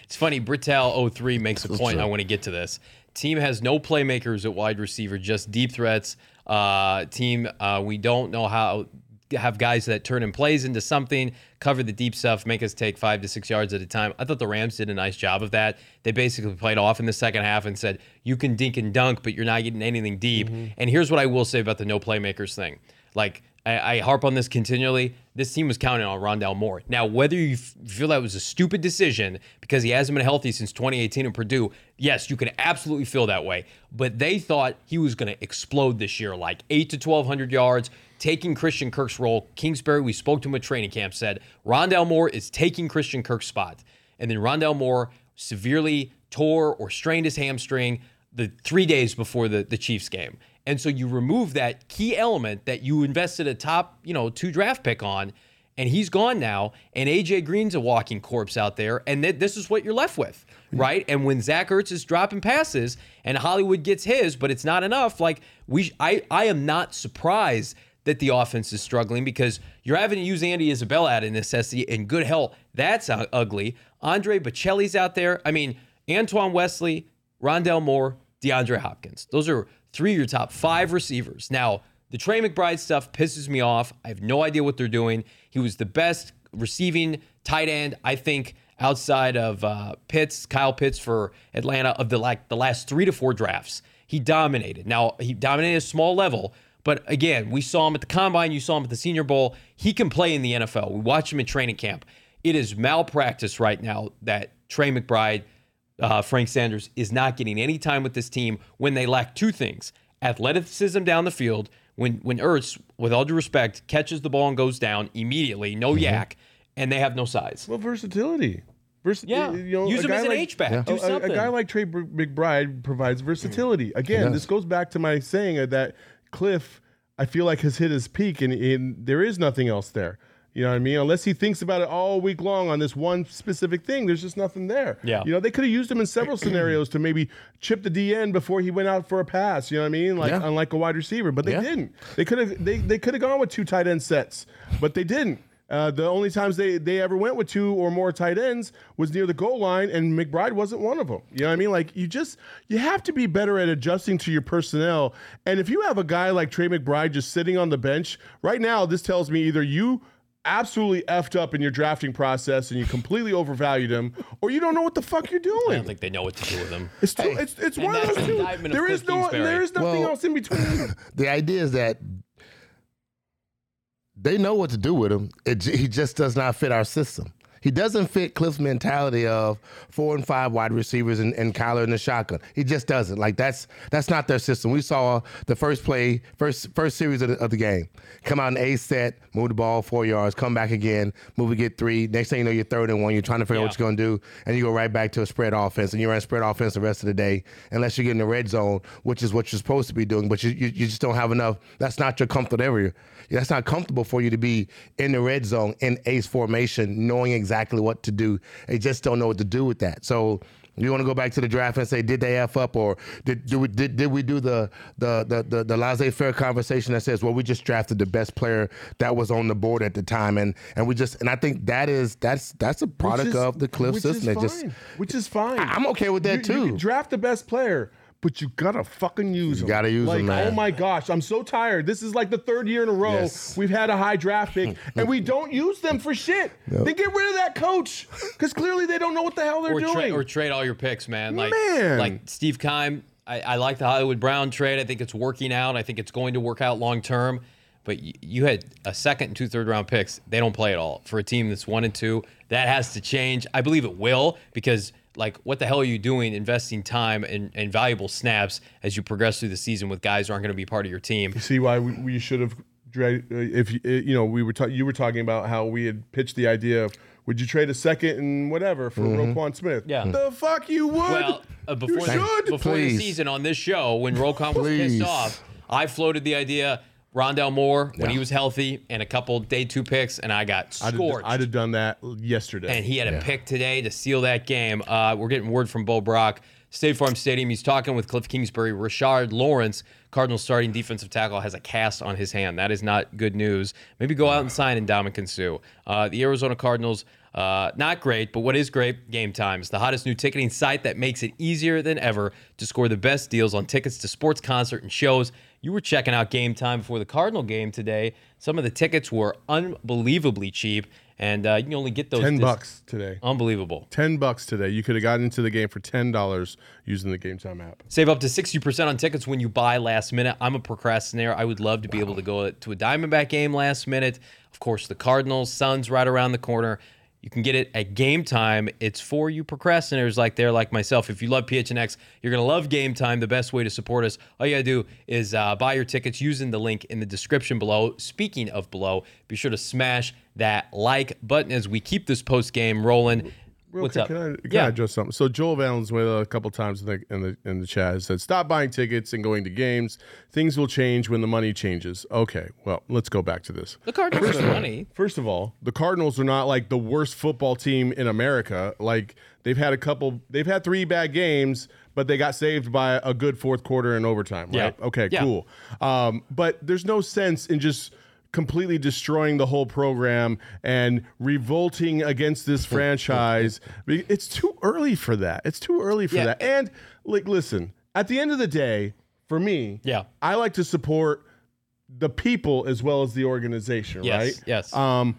S1: It's funny, Brittal03 makes a point. I want to get to this. Team has no playmakers at wide receiver, just deep threats. Uh, team, uh, we don't know how have guys that turn in plays into something, cover the deep stuff, make us take five to six yards at a time. I thought the Rams did a nice job of that. They basically played off in the second half and said, you can dink and dunk, but you're not getting anything deep. And here's what I will say about the no playmakers thing. Like, I, I harp on this continually. This team was counting on Rondale Moore. Now, whether you f- feel that was a stupid decision because he hasn't been healthy since 2018 in Purdue, yes, you can absolutely feel that way. But they thought he was going to explode this year, like eight to 1,200 yards, taking Christian Kirk's role. Kingsbury, we spoke to him at training camp, said Rondale Moore is taking Christian Kirk's spot. And then Rondale Moore severely tore or strained his hamstring the three days before the, the Chiefs game. And so you remove that key element that you invested a top, you know, two draft pick on, and he's gone now. And AJ Green's a walking corpse out there, and th- this is what you're left with, right? And when Zach Ertz is dropping passes and Hollywood gets his, but it's not enough. Like we, I, I am not surprised that the offense is struggling because you're having to use Andy Isabella out of necessity and good hell. That's ugly. Andre Bocelli's out there. I mean, Antoine Wesley, Rondale Moore, DeAndre Hopkins. Those are three of your top five receivers. Now, the Trey McBride stuff pisses me off. I have no idea what they're doing. He was the best receiving tight end, I think, outside of uh, Pitts, Kyle Pitts for Atlanta of the like the last three to four drafts. He dominated. Now he dominated a small level, but again, we saw him at the combine. You saw him at the Senior Bowl. He can play in the NFL. We watched him in training camp. It is malpractice right now that Trey McBride uh, Frank Sanders is not getting any time with this team when they lack two things: athleticism down the field. When when Ertz, with all due respect, catches the ball and goes down immediately, no YAC, and they have no size.
S2: Well, versatility. Vers-
S1: Yeah,
S2: you know,
S1: use
S2: a
S1: him
S2: guy
S1: as an
S2: like-
S1: H back.
S2: A,
S1: Do
S2: a-
S1: something.
S2: a guy like Trey McBride provides versatility. Again, this goes back to my saying that Cliff, I feel like has hit his peak, and, and there is nothing else there. You know what I mean? Unless he thinks about it all week long on this one specific thing, there's just nothing there.
S1: Yeah.
S2: You know, they could have used him in several scenarios to maybe chip the DN before he went out for a pass. You know what I mean? Like
S3: Yeah.
S2: unlike a wide receiver, but they
S3: Yeah.
S2: didn't. They could have they, they could have gone with two tight end sets, but they didn't. Uh, the only times they, they ever went with two or more tight ends was near the goal line, and McBride wasn't one of them. You know what I mean? Like you just you have to be better at adjusting to your personnel. And if you have a guy like Trey McBride just sitting on the bench right now, this tells me either you absolutely effed up in your drafting process and you completely overvalued him, or you don't know what the fuck you're doing.
S1: I don't think they know what to do with him.
S2: It's too, it's it's one of those two. There is no
S1: Kingsbury.
S2: there is nothing
S3: Well-
S2: else in between.
S3: The idea is that they know what to do with him. It, he just does not fit our system. He doesn't fit Cliff's mentality of four and five wide receivers and, and Kyler in the shotgun. He just doesn't. Like that's that's not their system. We saw the first play, first first series of the, of the game. Come out in A set, move the ball four yards, come back again, move and get three. Next thing you know, you're third and one. You're trying to figure yeah. out what you're gonna do, and you go right back to a spread offense, and you're run spread offense the rest of the day, unless you get in the red zone, which is what you're supposed to be doing. But you you, you just don't have enough. That's not your comfort area. That's not comfortable for you to be in the red zone in ace formation, knowing exactly what to do. They just don't know what to do with that. So you want to go back to the draft and say, did they f up, or did did we, did, did we do the the the the, the laissez-faire conversation that says, well, we just drafted the best player that was on the board at the time, and and we just and I think that is that's that's a product is, of the Cliff system.
S2: Which is fine.
S3: Just,
S2: which is fine.
S3: I'm okay with that
S2: you,
S3: too.
S2: You draft the best player but you gotta fucking use
S3: you
S2: them.
S3: gotta use
S2: like,
S3: them, man.
S2: Oh my gosh, I'm so tired. This is like the third year in a row yes. we've had a high draft pick, and we don't use them for shit. Nope. Then get rid of that coach, because clearly they don't know what the hell they're
S1: or
S2: doing.
S1: Tra- or trade all your picks, man. Like,
S2: man.
S1: like Steve Keim. I, I like the Hollywood Brown trade. I think it's working out. I think it's going to work out long term. But you, you had a second and two third round picks. They don't play at all for a team that's one and two. That has to change. I believe it will because like what the hell are you doing investing time and, and valuable snaps as you progress through the season with guys who aren't going to be part of your team
S2: you see why we, we should have uh, if uh, you know we were ta- you were talking about how we had pitched the idea of would you trade a second and whatever for mm-hmm. Roquan Smith?
S1: Yeah.
S2: The fuck you would.
S1: Well, uh, before, the, before the season on this show, when Roquan was pissed off, I floated the idea Rondale Moore when he was healthy and a couple day two picks, and I got scorched.
S2: I'd, I'd have done that yesterday.
S1: And he had a pick today to seal that game. Uh, we're getting word from Bo Brock, State Farm Stadium. He's talking with Cliff Kingsbury. Rashard Lawrence, Cardinals starting defensive tackle, has a cast on his hand. That is not good news. Maybe go out and sign Ndamukong Suh. Uh, the Arizona Cardinals. Uh, not great, but what is great? Game Time is the hottest new ticketing site that makes it easier than ever to score the best deals on tickets to sports, concert, and shows you were checking out game time before the Cardinal game today. Some of the tickets were unbelievably cheap, and uh, you can only get those.
S2: Ten dis- bucks today.
S1: Unbelievable.
S2: Ten bucks today. You could have gotten into the game for ten dollars using the Game Time app.
S1: Save up to sixty percent on tickets when you buy last minute. I'm a procrastinator. I would love to be wow. able to go to a Diamondback game last minute. Of course, the Cardinals, Suns right around the corner. You can get it at Game Time. It's for you procrastinators like there, like myself. If you love PHNX, you're gonna love Game Time. The best way to support us, all you gotta do is uh, buy your tickets using the link in the description below. Speaking of below, be sure to smash that like button as we keep this post game rolling.
S2: Real
S1: What's
S2: quick,
S1: up?
S2: Can I, can
S1: yeah.
S2: I address something? So Joel Valenzuela a couple times in the, in the in the chat has said, "Stop buying tickets and going to games. Things will change when the money changes." Okay, well, let's go back to this.
S1: The Cardinals are money.
S2: First of all, the Cardinals are not like the worst football team in America. Like they've had a couple, they've had three bad games, but they got saved by a good fourth quarter and overtime. Right?
S1: Yeah.
S2: Okay,
S1: yeah.
S2: cool. Um, but there's no sense in just completely destroying the whole program and revolting against this franchise. It's too early for that. It's too early for
S1: Yeah.
S2: that. And like, listen, at the end of the day, for me,
S1: Yeah.
S2: I like to support the people as well as the organization,
S1: Yes,
S2: right?
S1: yes.
S2: Um,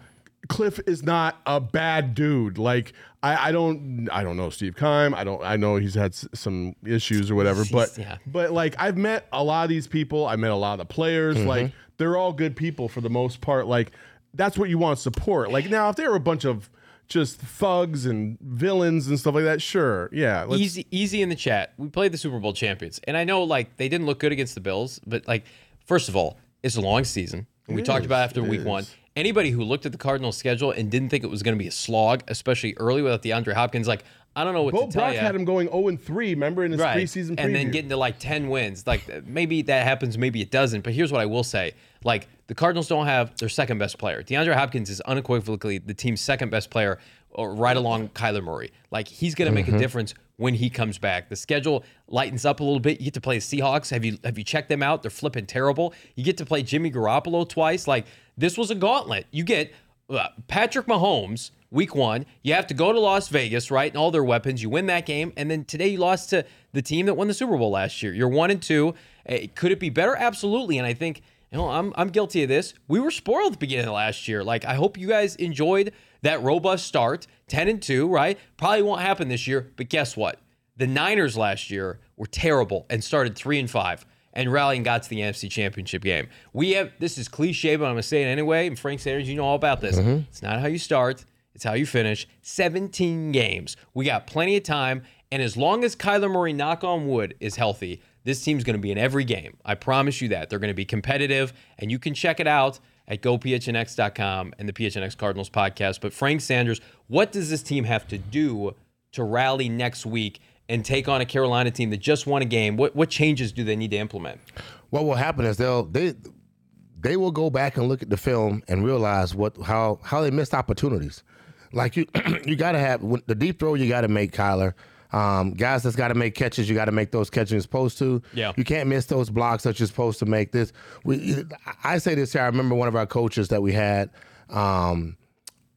S2: Cliff is not a bad dude. Like I, I don't, I don't know Steve Keim. I don't, I know he's had s- some issues or whatever. But,
S1: yeah.
S2: but like I've met a lot of these people. I met a lot of the players.
S1: Mm-hmm.
S2: Like they're all good people for the most part. Like that's what you want to support. Like now, if they were a bunch of just thugs and villains and stuff like that, sure, yeah,
S1: easy easy in the chat. We played the Super Bowl champions, and I know like they didn't look good against the Bills, but like first of all, it's a long season. And we
S2: It
S1: talked about after week
S2: is.
S1: one. Anybody who looked at the Cardinals schedule and didn't think it was going to be a slog, especially early without DeAndre Hopkins, like I don't know what
S2: Bo
S1: to tell
S2: Brock
S1: you.
S2: had him going 0 and 3, remember, in his
S1: right.
S2: preseason preview.
S1: and then getting to like 10 wins. Like maybe that happens, maybe it doesn't. But here's what I will say. Like the Cardinals don't have their second best player. DeAndre Hopkins is unequivocally the team's second best player, or right along Kyler Murray. Like he's going to make a difference when he comes back. The schedule lightens up a little bit. You get to play the Seahawks. Have you have you checked them out? They're flipping terrible. You get to play Jimmy Garoppolo twice. Like this was a gauntlet. You get uh, Patrick Mahomes week one. You have to go to Las Vegas, right? And all their weapons. You win that game, and then today you lost to the team that won the Super Bowl last year. You're one and two. Uh, could it be better? Absolutely. And I think you know I'm I'm guilty of this. We were spoiled at the beginning of last year. Like I hope you guys enjoyed that robust start, ten and two. Right? Probably won't happen this year. But guess what? The Niners last year were terrible and started three and five and rallying got to the NFC Championship game. We have this is cliche, but I'm gonna say it anyway. And Frank Sanders, you know all about this. It's not how you start, it's how you finish. 17 games. We got plenty of time. And as long as Kyler Murray, knock on wood, is healthy, this team's going to be in every game. I promise you that. They're going to be competitive, and you can check it out at gophnx.com and the PHNX Cardinals podcast. But Frank Sanders, what does this team have to do to rally next week and take on a Carolina team that just won a game? What what changes do they need to implement?
S3: What will happen is they'll they they will go back and look at the film and realize what how how they missed opportunities. Like you you got to have the deep throw. You got to make Kyler. Um, guys that's got to make catches, you got to make those catches you're supposed to.
S1: Yeah.
S3: You can't miss those blocks that you're supposed to make. This, we, I say this here. I remember one of our coaches that we had. Um,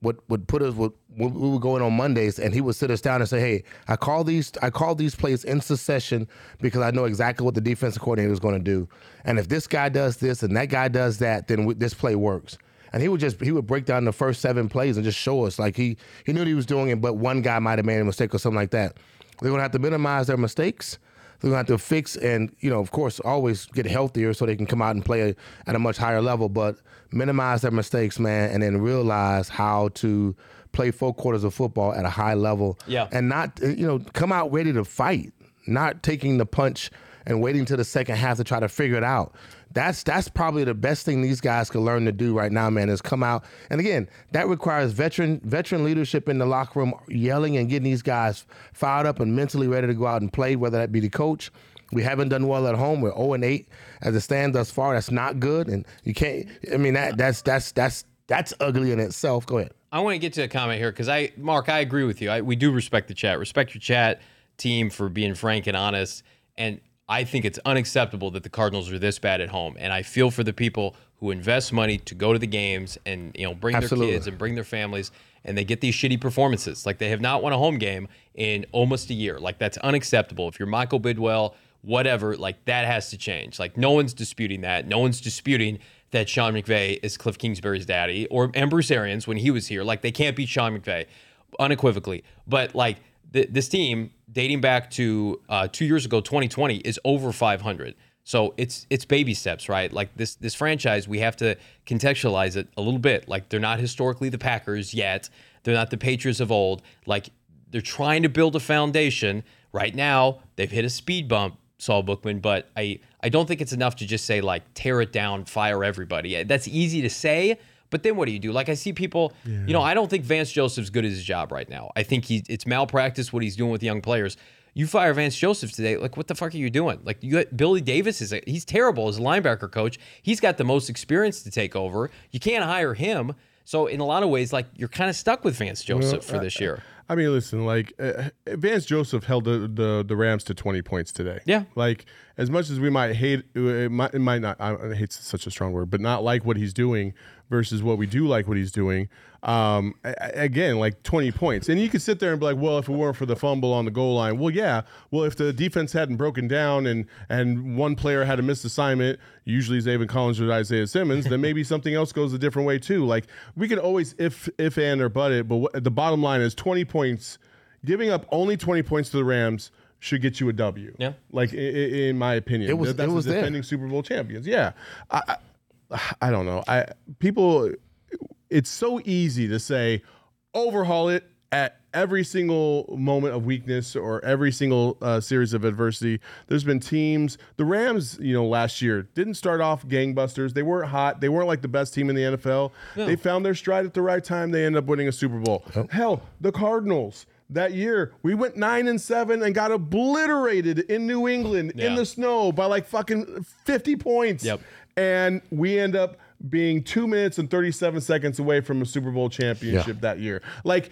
S3: would would put us would we would go in on Mondays and he would sit us down and say, "Hey, I call these I call these plays in succession because I know exactly what the defensive coordinator is going to do, and if this guy does this and that guy does that, then we, this play works." And he would just he would break down the first seven plays and just show us like he he knew what he was doing it, but one guy might have made a mistake or something like that. They're gonna have to minimize their mistakes. They're gonna have to fix and you know, of course, always get healthier so they can come out and play at a much higher level. But minimize their mistakes, man, and then realize how to play four quarters of football at a high level.
S1: Yeah.
S3: And not you know come out ready to fight, not taking the punch and waiting to the second half to try to figure it out that's that's probably the best thing these guys could learn to do right now, man, is come out. And again, that requires veteran veteran leadership in the locker room, yelling and getting these guys fired up and mentally ready to go out and play, whether that be the coach. We haven't done well at home. We're 0 and 8 as it stands thus far. That's not good. And you can't I mean that that's that's that's that's ugly in itself. Go ahead.
S1: I want to get to a comment here because I, Mark, I agree with you. I, we do respect the chat. Respect your chat team for being frank and honest. And I think it's unacceptable that the Cardinals are this bad at home, and I feel for the people who invest money to go to the games and you know bring Absolutely. their kids and bring their families, and they get these shitty performances. Like they have not won a home game in almost a year. Like that's unacceptable. If you're Michael Bidwill, whatever, like that has to change. Like no one's disputing that. No one's disputing that Sean McVay is Cliff Kingsbury's daddy or and Bruce Arians when he was here. Like they can't beat Sean McVay unequivocally. But like th- this team dating back to uh, two years ago, 2020, is over 500. So it's it's baby steps, right? Like this this franchise, we have to contextualize it a little bit. Like they're not historically the Packers yet. They're not the Patriots of old. Like they're trying to build a foundation. Right now, they've hit a speed bump, Saul Bookman, but I I don't think it's enough to just say like tear it down, fire everybody. That's easy to say, but then what do you do? Like I see people, yeah. you know, I don't think Vance Joseph's good at his job right now. I think he it's malpractice what he's doing with young players. You fire Vance Joseph today, like what the fuck are you doing? Like you got Billy Davis is a, he's terrible as a linebacker coach. He's got the most experience to take over. You can't hire him. So in a lot of ways, like you're kind of stuck with Vance Joseph well, for this year.
S2: I mean, listen, like uh, Vance Joseph held the, the, the Rams to 20 points today.
S1: Yeah.
S2: Like as much as we might hate, it might, it might not. I hate such a strong word, but not like what he's doing versus what we do like what he's doing. Um, again, like 20 points. And you could sit there and be like, well, if it weren't for the fumble on the goal line, well, yeah. Well, if the defense hadn't broken down and and one player had a missed assignment, usually Zaven Collins or Isaiah Simmons, then maybe something else goes a different way too. Like we could always if if and or but it, but what, the bottom line is 20 points. Giving up only 20 points to the Rams should get you a W.
S1: Yeah.
S2: Like in, in my opinion,
S3: it was,
S2: that's
S3: it was
S2: the defending there. Super Bowl champions. Yeah. I, I don't know. I people it's so easy to say overhaul it at every single moment of weakness or every single uh, series of adversity. There's been teams, the Rams, you know, last year didn't start off gangbusters. They weren't hot. They weren't like the best team in the NFL. No. They found their stride at the right time. They ended up winning a Super Bowl. Oh. Hell, the Cardinals that year we went nine and seven and got obliterated in New England yeah. in the snow by like fucking 50 points.
S1: Yep
S2: and we end up being two minutes and 37 seconds away from a Super Bowl championship yeah. that year. Like,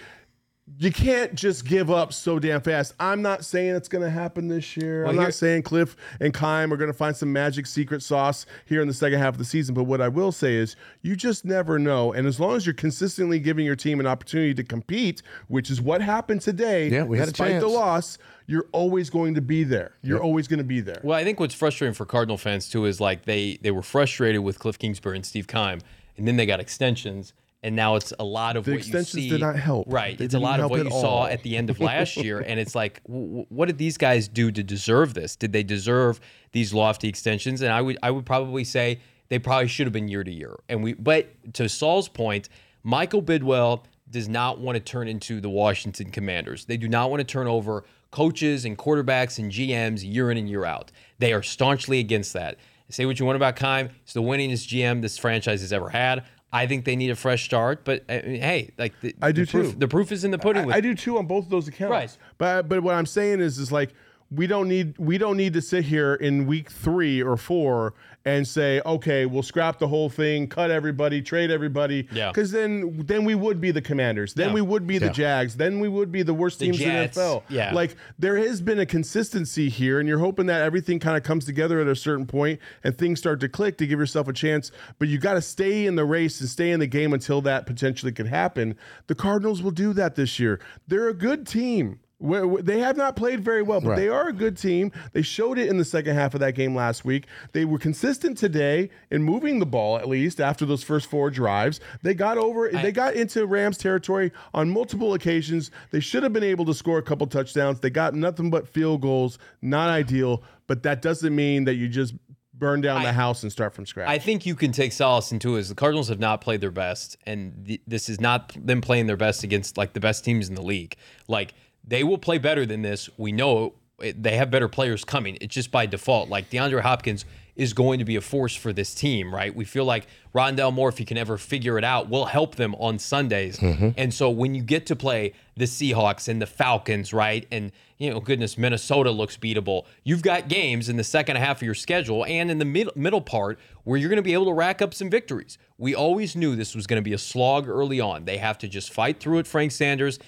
S2: you can't just give up so damn fast. I'm not saying it's going to happen this year. Well, I'm not saying Cliff and Keim are going to find some magic secret sauce here in the second half of the season. But what I will say is, you just never know. And as long as you're consistently giving your team an opportunity to compete, which is what happened today,
S3: yeah, we had
S2: despite
S3: a
S2: the loss, you're always going to be there. You're yep. always going to be there.
S1: Well, I think what's frustrating for Cardinal fans too is like they they were frustrated with Cliff Kingsbury and Steve Keim, and then they got extensions and now it's a lot of
S2: the
S1: what
S2: extensions
S1: you see.
S2: did not help.
S1: Right, they it's a lot of what you all. saw at the end of last year, and it's like, w- what did these guys do to deserve this? Did they deserve these lofty extensions? And I would, I would probably say they probably should have been year to year. And we, but to Saul's point, Michael Bidwill does not want to turn into the Washington Commanders. They do not want to turn over coaches and quarterbacks and GMs year in and year out. They are staunchly against that. Say what you want about Keim. It's the winningest GM this franchise has ever had. I think they need a fresh start, but uh, hey, like the,
S2: I do
S1: the proof,
S2: too.
S1: The proof is in the pudding.
S2: I, I do too on both of those accounts.
S1: Right.
S2: But but what I'm saying is is like we don't need we don't need to sit here in week three or four and say okay we'll scrap the whole thing cut everybody trade everybody
S1: Yeah.
S2: because then then we would be the commanders then
S1: Yeah.
S2: we would be the
S3: Yeah.
S2: jags then we would be the worst
S1: The
S2: teams
S1: Jets.
S2: in the NFL
S1: Yeah.
S2: like there has been a consistency here and you're hoping that everything kind of comes together at a certain point and things start to click to give yourself a chance but you got to stay in the race and stay in the game until that potentially could happen the Cardinals will do that this year they're a good team where- where- They have not played very well, but
S3: Right.
S2: they are a good team. They showed it in the second half of that game last week. They were consistent today in moving the ball, at least after those first four drives. They got over, they got into Rams territory on multiple occasions. They should have been able to score a couple touchdowns. They got nothing but field goals. Not ideal, but that doesn't mean that you just burn down the house and start from scratch.
S1: I think you can take solace into is the Cardinals have not played their best, and th- this is not them playing their best against like the best teams in the league. Like they will play better than this. We know it, they have better players coming. It's just by default. Like DeAndre Hopkins is going to be a force for this team, right? We feel like Rondale Moore, if he can ever figure it out, will help them on Sundays. Mm-hmm. And so when you get to play the Seahawks and the Falcons, right? And you know, goodness, Minnesota looks beatable. You've got games in the second half of your schedule and in the mid- middle part where you're going to be able to rack up some victories. We always knew this was going to be a slog early on. They have to just fight through it, Frank Sanders.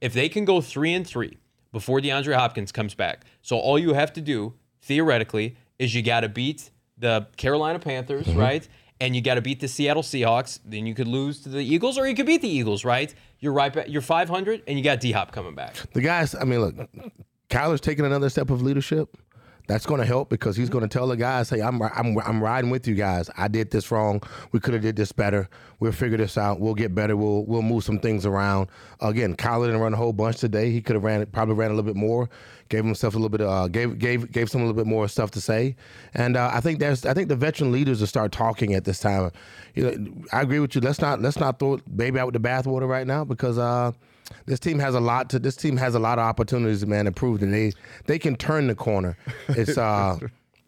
S1: If they can go three and three before DeAndre Hopkins comes back, so all you have to do theoretically is you got to beat the Carolina Panthers, mm-hmm. right? And you got to beat the Seattle Seahawks. Then you could lose to the Eagles, or you could beat the Eagles, right? You're right back. You're 500, and you got D Hop coming back.
S3: The guys, I mean, look, Kyler's taking another step of leadership. That's going to help because he's going to tell the guys, "Hey, I'm I'm I'm riding with you guys. I did this wrong. We could have did this better. We'll figure this out. We'll get better. We'll we'll move some things around." Again, Kyler didn't run a whole bunch today. He could have ran probably ran a little bit more. Gave himself a little bit. Of, uh, gave gave gave some a little bit more stuff to say. And uh, I think there's I think the veteran leaders will start talking at this time. You know, I agree with you. Let's not let's not throw baby out with the bathwater right now because. Uh, this team has a lot to. This team has a lot of opportunities, man, to prove that they they can turn the corner. It's uh,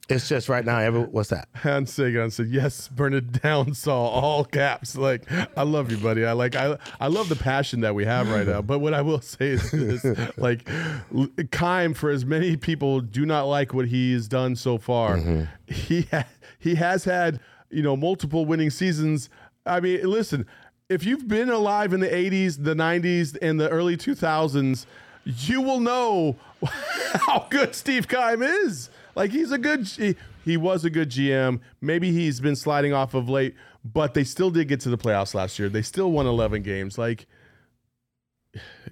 S3: it's just right now. Every what's that?
S2: Hans Sagan said, "Yes, burn it down, Saul." All caps. Like, I love you, buddy. I like. I I love the passion that we have right now. But what I will say is this: like, Keim, for as many people do not like what he's done so far, he ha- he has had you know multiple winning seasons. I mean, listen. If you've been alive in the 80s, the 90s, and the early 2000s, you will know how good Steve Keim is. Like he's a good he, he was a good GM. Maybe he's been sliding off of late, but they still did get to the playoffs last year. They still won 11 games. Like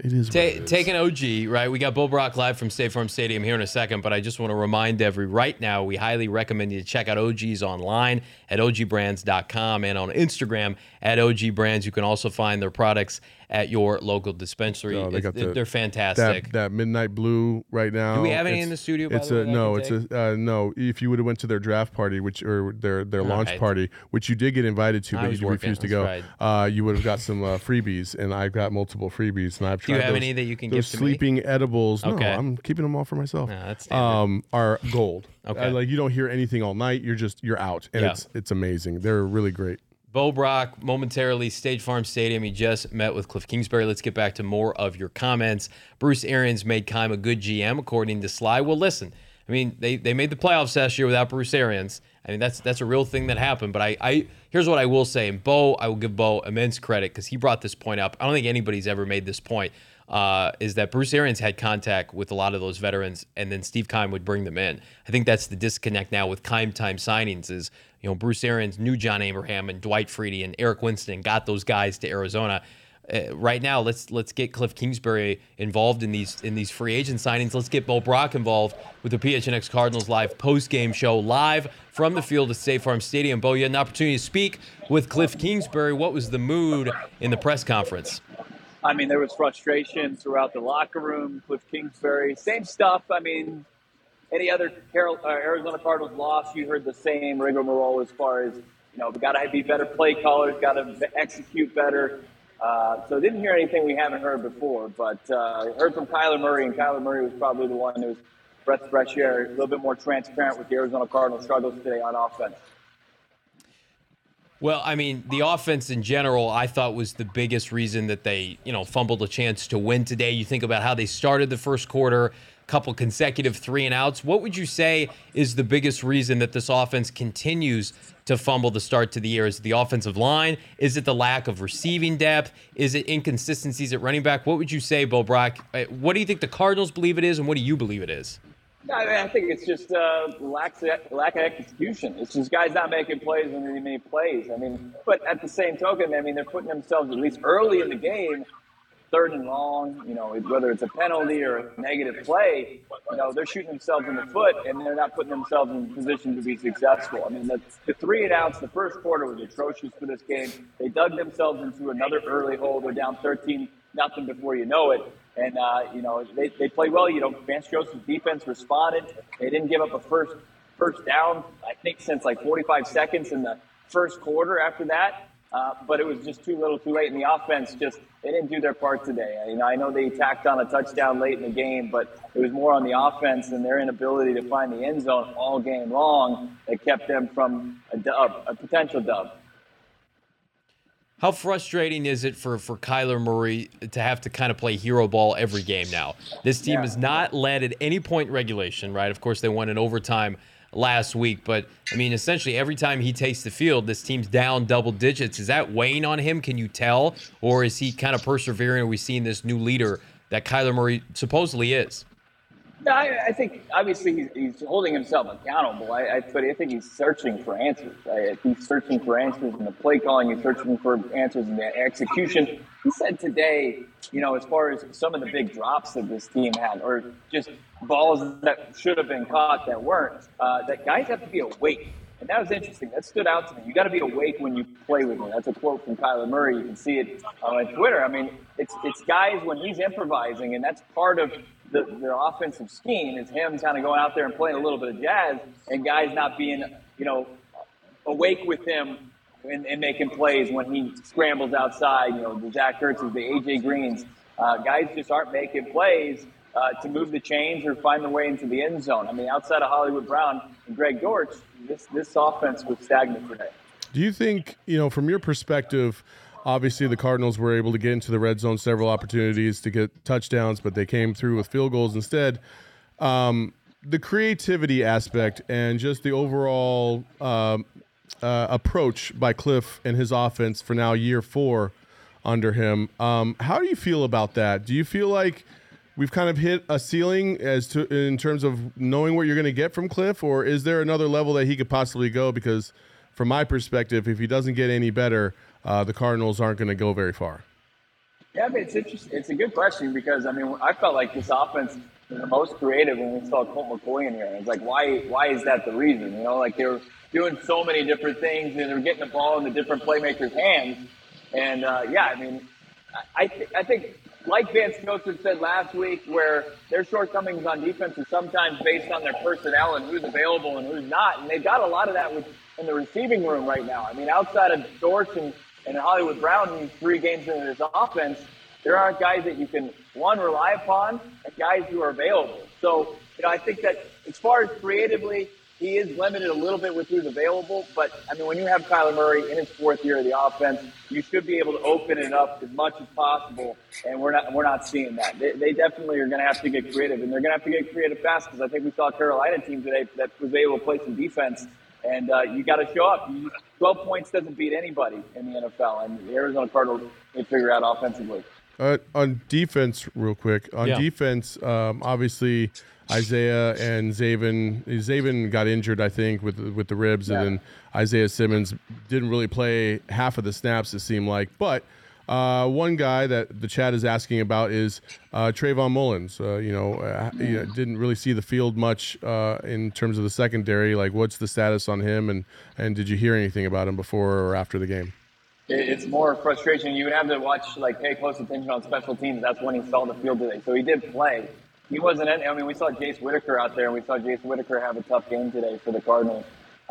S2: it is
S1: Ta-
S2: it is.
S1: take an OG, right? We got Bo Brock live from State Farm Stadium here in a second, but I just want to remind every right now, we highly recommend you to check out OGs online at ogbrands.com and on Instagram at OG Brands. You can also find their products at your local dispensary.
S2: Oh, they got the,
S1: they're fantastic.
S2: that that midnight blue right now.
S1: Do we have any in the studio, by
S2: It's
S1: the way,
S2: a
S1: that
S2: no. It's a uh, no. If you would have went to their draft party, which or their their launch
S1: right.
S2: party, which you did get invited to,
S1: I
S2: but you refused to go, uh, you would have got some uh, freebies, and I've got multiple freebies, and I've tried.
S1: Do you have
S2: those,
S1: any that you can
S2: those
S1: give to me?
S2: sleeping edibles?
S1: Okay.
S2: No, I'm keeping them all for myself.
S1: No, that's standard.
S2: um, are gold.
S1: Okay.
S2: Uh, like you don't hear anything all night. You're just you're out, and
S1: Yeah.
S2: it's it's amazing. They're really great.
S1: Bo Brock, momentarily, State Farm Stadium. He just met with Cliff Kingsbury. Let's get back to more of your comments. Bruce Arians made Keim a good GM, according to Sly. Well, listen, I mean, they, they made the playoffs last year without Bruce Arians. I mean, that's that's a real thing that happened. But I, I here's what I will say. And Bo, I will give Bo immense credit because he brought this point up. I don't think anybody's ever made this point. Uh, is that Bruce Arians had contact with a lot of those veterans, and then Steve Keim would bring them in. I think that's the disconnect now with Keim time signings. Is you know Bruce Arians knew John Abraham and Dwight Freeney and Eric Winston got those guys to Arizona. Uh, right now, let's let's get Cliff Kingsbury involved in these in these free agent signings. Let's get Bo Brock involved with the PHNX Cardinals live post game show live from the field at State Farm Stadium. Bo, you had an opportunity to speak with Cliff Kingsbury. What was the mood in the press conference?
S4: I mean, there was frustration throughout the locker room. Cliff Kingsbury, same stuff. I mean, any other Carol, uh, Arizona Cardinals loss, you heard the same rigmarole as far as you know, we got to be better play callers, got to execute better. Uh, so didn't hear anything we haven't heard before, but uh, heard from Kyler Murray, and Kyler Murray was probably the one who was breath fresh air, a little bit more transparent with the Arizona Cardinals struggles today on offense.
S1: Well, I mean, the offense in general, I thought was the biggest reason that they, you know, fumbled a chance to win today. You think about how they started the first quarter, couple consecutive three and outs. What would you say is the biggest reason that this offense continues to fumble the start to the year? Is the offensive line? Is it the lack of receiving depth? Is it inconsistencies at running back? What would you say, Bo Brock? Uh, what do you think the Cardinals believe it is, and what do you believe it is?
S4: I, mean, I think it's just uh, lack lack of execution. It's just guys not making plays when they make plays. I mean, but at the same token, I mean, they're putting themselves at least early in the game, third and long. You know, whether it's a penalty or a negative play, you know, they're shooting themselves in the foot, and they're not putting themselves in position to be successful. I mean, the, the three and outs, the first quarter was atrocious for this game. They dug themselves into another early hole. They're down 13 nothing before you know it. And, uh, you know, they, they played well. You know, Vance Joseph's defense responded. They didn't give up a first first down, I think, since like 45 seconds in the first quarter after that. Uh, but it was just too little too late. And the offense just, they didn't do their part today. You know, I know they tacked on a touchdown late in the game, but it was more on the offense and their inability to find the end zone all game long that kept them from a dub, a potential dub.
S1: How frustrating is it for, for Kyler Murray to have to kind of play hero ball every game now? This team yeah. has not led at any point in regulation, right? Of course, they won in overtime last week, but I mean, essentially every time he takes the field, this team's down double digits. Is that weighing on him? Can you tell? Or is he kind of persevering? Are we seeing this new leader that Kyler Murray supposedly is?
S4: I, I think obviously he's, he's, holding himself accountable. I, I, but I think he's searching for answers. I, he's searching for answers in the play calling. He's searching for answers in the execution. He said today, you know, as far as some of the big drops that this team had, or just balls that should have been caught that weren't, uh, that guys have to be awake. And that was interesting. That stood out to me. You got to be awake when you play with me. That's a quote from Kyler Murray. You can see it on Twitter. I mean, it's it's guys when he's improvising, and that's part of the, their offensive scheme is him kind of going out there and playing a little bit of jazz, and guys not being, you know, awake with him and, and making plays when he scrambles outside. You know, the Zach Ertz's, the AJ Greens, uh, guys just aren't making plays uh, to move the chains or find the way into the end zone. I mean, outside of Hollywood Brown and Greg Dortch, this this offense was stagnant today.
S2: Do you think, you know, from your perspective? Obviously, the Cardinals were able to get into the red zone several opportunities to get touchdowns, but they came through with field goals instead. Um, the creativity aspect and just the overall uh, uh, approach by Cliff and his offense for now year four under him. Um, how do you feel about that? Do you feel like we've kind of hit a ceiling as to in terms of knowing what you're going to get from Cliff, or is there another level that he could possibly go? Because from my perspective, if he doesn't get any better, uh, the Cardinals aren't going to go very far?
S4: Yeah, it's interesting. It's a good question because I mean, I felt like this offense was the most creative when we saw Colt McCoy in here. It's like, why? Why is that the reason? You know, like they were doing so many different things and they were getting the ball in the different playmakers' hands. And uh, yeah, I mean, I th- I think like Vance Joseph said last week, where their shortcomings on defense are sometimes based on their personnel and who's available and who's not, and they've got a lot of that with in the receiving room right now. I mean, outside of Dortch and and Hollywood Brown, these three games into this offense, there aren't guys that you can one rely upon and guys who are available. So, you know, I think that as far as creatively, he is limited a little bit with who's available. But I mean, when you have Kyler Murray in his fourth year of the offense, you should be able to open it up as much as possible. And we're not we're not seeing that. They, they definitely are going to have to get creative, and they're going to have to get creative fast because I think we saw a Carolina team today that was able to play some defense and uh, you got to show up. 12 points doesn't beat anybody in the NFL, and the Arizona Cardinals they figure out offensively.
S2: Uh, on defense, real quick. On yeah. defense, um, obviously Isaiah and Zaven. Zaven got injured, I think, with with the ribs, yeah. and then Isaiah Simmons didn't really play half of the snaps. It seemed like, but uh, one guy that the chat is asking about is uh, Trayvon Mullen. Uh, you know, uh, you know, didn't really see the field much uh, in terms of the secondary. Like, what's the status on him? And and did you hear anything about him before or after the game?
S4: It's more frustration. You would have to watch, like, pay close attention on special teams. That's when he saw the field today. So he did play. He wasn't. in. I mean, we saw Jace Whittaker out there, and we saw Jace Whittaker have a tough game today for the Cardinals.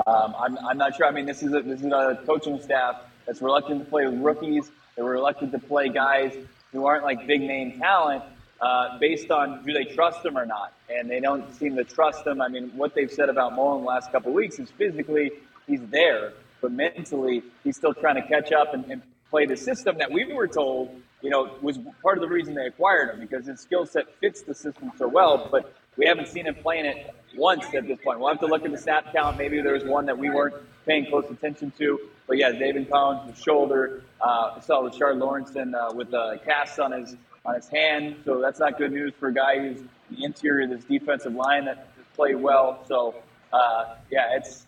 S4: Um, I'm, I'm not sure. I mean, this is a, this is a coaching staff that's reluctant to play with rookies They were reluctant to play guys who aren't like big name talent uh, based on do they trust them or not. And they don't seem to trust them. I mean, what they've said about Mullen the last couple of weeks is physically he's there, but mentally he's still trying to catch up and, and play the system that we were told, you know, was part of the reason they acquired him because his skill set fits the system so well. But we haven't seen him playing it once at this point. We'll have to look at the snap count. Maybe there was one that we weren't paying close attention to. But yeah, David Collins with shoulder. Uh, saw Rashard Lawrenson uh, with a cast on his on his hand. So that's not good news for a guy who's the interior of this defensive line that played well. So uh, yeah, it's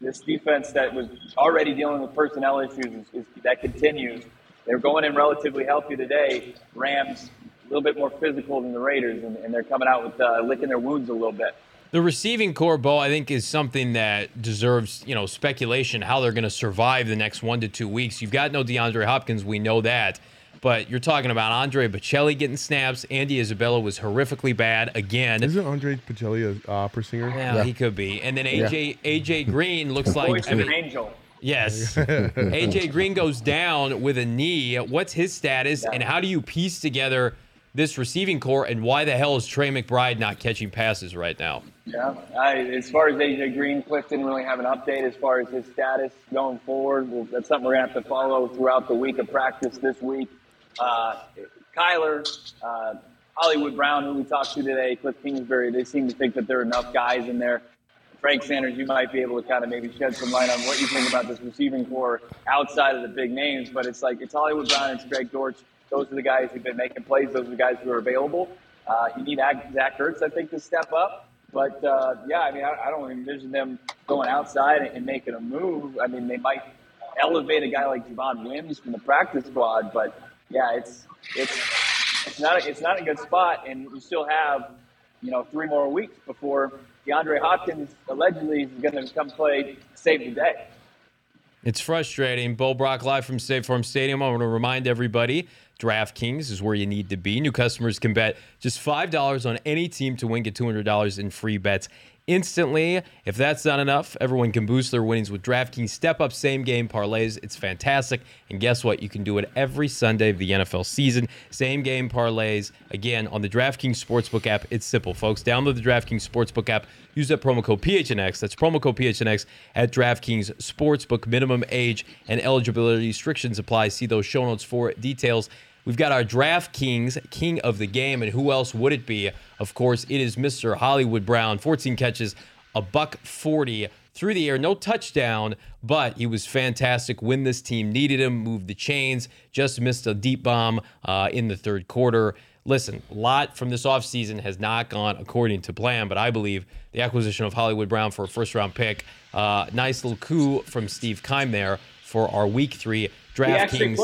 S4: this defense that was already dealing with personnel issues is, is, that continues. They're going in relatively healthy today. Rams a little bit more physical than the Raiders, and, and they're coming out with uh, licking their wounds a little bit.
S1: The receiving corps, Bo, I think is something that deserves, you know, speculation how they're going to survive the next one to two weeks. You've got no DeAndre Hopkins, we know that. But you're talking about Andre Baccellia getting snaps. Andy Isabella was horrifically bad again.
S2: Isn't Andre Baccellia a opera singer?
S1: Yeah, yeah, he could be. And then AJ yeah. AJ Green looks like
S4: I mean, angel.
S1: Yes. AJ Green goes down with a knee. What's his status, yeah. and how do you piece together this receiving corps, and why the hell is Trey McBride not catching passes right now?
S4: Yeah, I, as far as AJ Green, Cliff didn't really have an update as far as his status going forward. Well, that's something we're gonna have to follow throughout the week of practice this week. Uh, Kyler, uh, Hollywood Brown, who we talked to today, Cliff Kingsbury, they seem to think that there are enough guys in there. Frank Sanders, you might be able to kind of maybe shed some light on what you think about this receiving corps outside of the big names. But it's like it's Hollywood Brown, it's Greg Dortch. Those are the guys who've been making plays. Those are the guys who are available. Uh, you need Zach Ertz, I think, to step up. But uh, yeah, I mean, I, I, don't envision them going outside and, and making a move. I mean, they might elevate a guy like Javon Wims from the practice squad, but yeah, it's it's it's not a, it's not a good spot, and you still have you know three more weeks before DeAndre Hopkins allegedly is going to come play save the day.
S1: It's frustrating. Bo Brock live from State Farm Stadium. I want to remind everybody DraftKings is where you need to be. New customers can bet just $5 on any team to win, get $200 in free bets instantly. If that's not enough, everyone can boost their winnings with DraftKings Step Up Same Game Parlays. It's fantastic. And guess what? You can do it every Sunday of the NFL season. Same game parlays. Again, on the DraftKings Sportsbook app. It's simple, folks. Download the DraftKings Sportsbook app. Use that promo code PHNX. That's promo code PHNX at DraftKings Sportsbook. Minimum age and eligibility restrictions apply. See those show notes for details. We've got our DraftKings King of the Game, and who else would it be? Of course, it is Mr. Hollywood Brown. 14 catches, a buck 40 through the air, no touchdown, but he was fantastic when this team needed him, moved the chains, just missed a deep bomb uh, in the third quarter. Listen, a lot from this offseason has not gone according to plan, but I believe the acquisition of Hollywood Brown for a first round pick, uh, nice little coup from Steve Keim there for our week three DraftKings.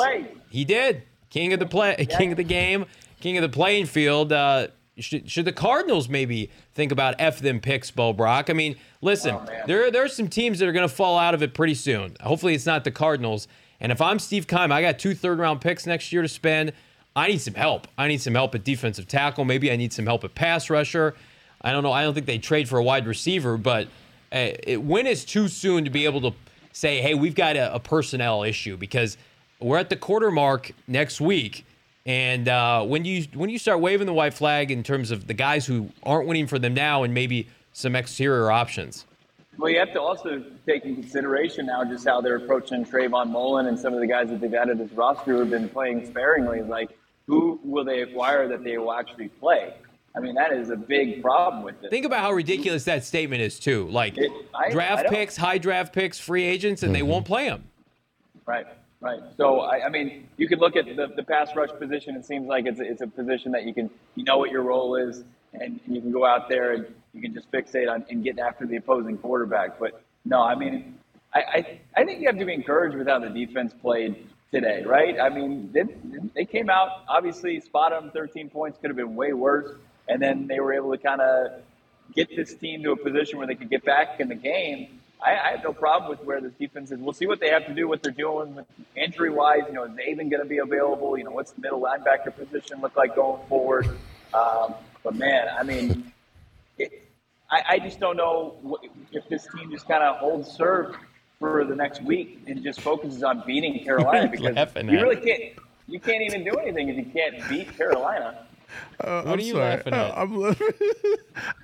S1: He, he did. King of the play, king of the game, king of the playing field. Uh, should, should the Cardinals maybe think about f them picks, Bo Brock? I mean, listen, oh, there there are some teams that are going to fall out of it pretty soon. Hopefully, it's not the Cardinals. And if I'm Steve Keim, I got two third round picks next year to spend. I need some help. I need some help at defensive tackle. Maybe I need some help at pass rusher. I don't know. I don't think they trade for a wide receiver, but uh, it, when is too soon to be able to say, hey, we've got a, a personnel issue because we're at the quarter mark next week. And uh, when you when you start waving the white flag in terms of the guys who aren't winning for them now and maybe some exterior options.
S4: Well, you have to also take in consideration now just how they're approaching Trayvon Mullen and some of the guys that they've added to this roster who have been playing sparingly. Like, who will they acquire that they will actually play? I mean, that is a big problem with this.
S1: Think about how ridiculous that statement is, too. Like, it, I, draft I picks, high draft picks, free agents, and mm-hmm. they won't play them.
S4: Right. Right. So, I, I, mean, you could look at the, the pass rush position. It seems like it's a, it's a position that you can, you know what your role is, and you can go out there and you can just fixate on and get after the opposing quarterback. But no, I mean, I, I, I think you have to be encouraged with how the defense played today, right? I mean, they, they came out, obviously, spot them 13 points, could have been way worse. And then they were able to kind of get this team to a position where they could get back in the game. I, I have no problem with where this defense is. We'll see what they have to do, what they're doing with injury wise. You know, is Zaven going to be available? You know, what's the middle linebacker position look like going forward? Um, but man, I mean, it, I, I just don't know what, if this team just kind of holds serve for the next week and just focuses on beating Carolina because you really can't you can't even do anything if you can't beat Carolina.
S2: Uh,
S1: what
S2: I'm
S1: are you
S2: sorry.
S1: laughing at?
S2: Uh, I'm, laughing-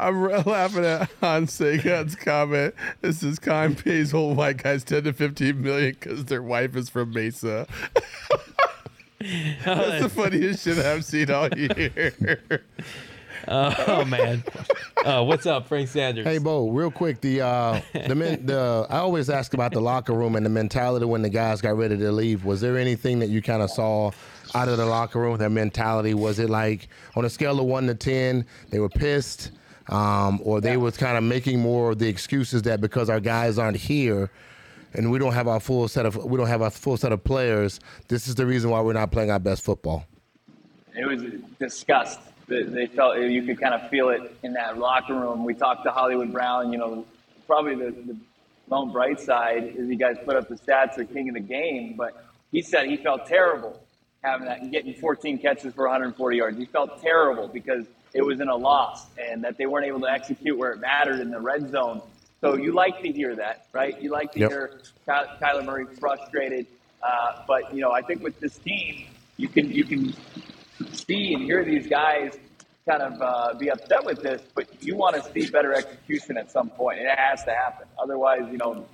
S2: I'm re- laughing at Hans Sagan's comment. This is Keim pays old white guys 10 to 15 million because their wife is from Mesa. That's the funniest shit I've seen all year.
S1: Oh man. Uh, what's up, Frank Sanders?
S3: Hey, Bo, real quick, the uh, the men, the I always ask about the locker room and the mentality when the guys got ready to leave. Was there anything that you kind of saw out of the locker room? Their mentality was it like on a scale of one to ten, they were pissed, um, or they was kind of making more of the excuses that because our guys aren't here. And we don't have our full set of we don't have our full set of players. This is the reason why we're not playing our best football.
S4: It was disgust. They they felt you could kind of feel it in that locker room. We talked to Hollywood Brown. You know, probably the, the lone bright side is you guys put up the stats of king of the game, but he said he felt terrible having that, and getting 14 catches for 140 yards. He felt terrible because it was in a loss and that they weren't able to execute where it mattered in the red zone. So you like to hear that, right? You like to
S3: Yep.
S4: hear Ky- Kyler Murray frustrated. Uh, but you know, I think with this team, you can you can see and hear these guys kind of uh, be upset with this, but you want to see better execution at some point. It has to happen. Otherwise, you know,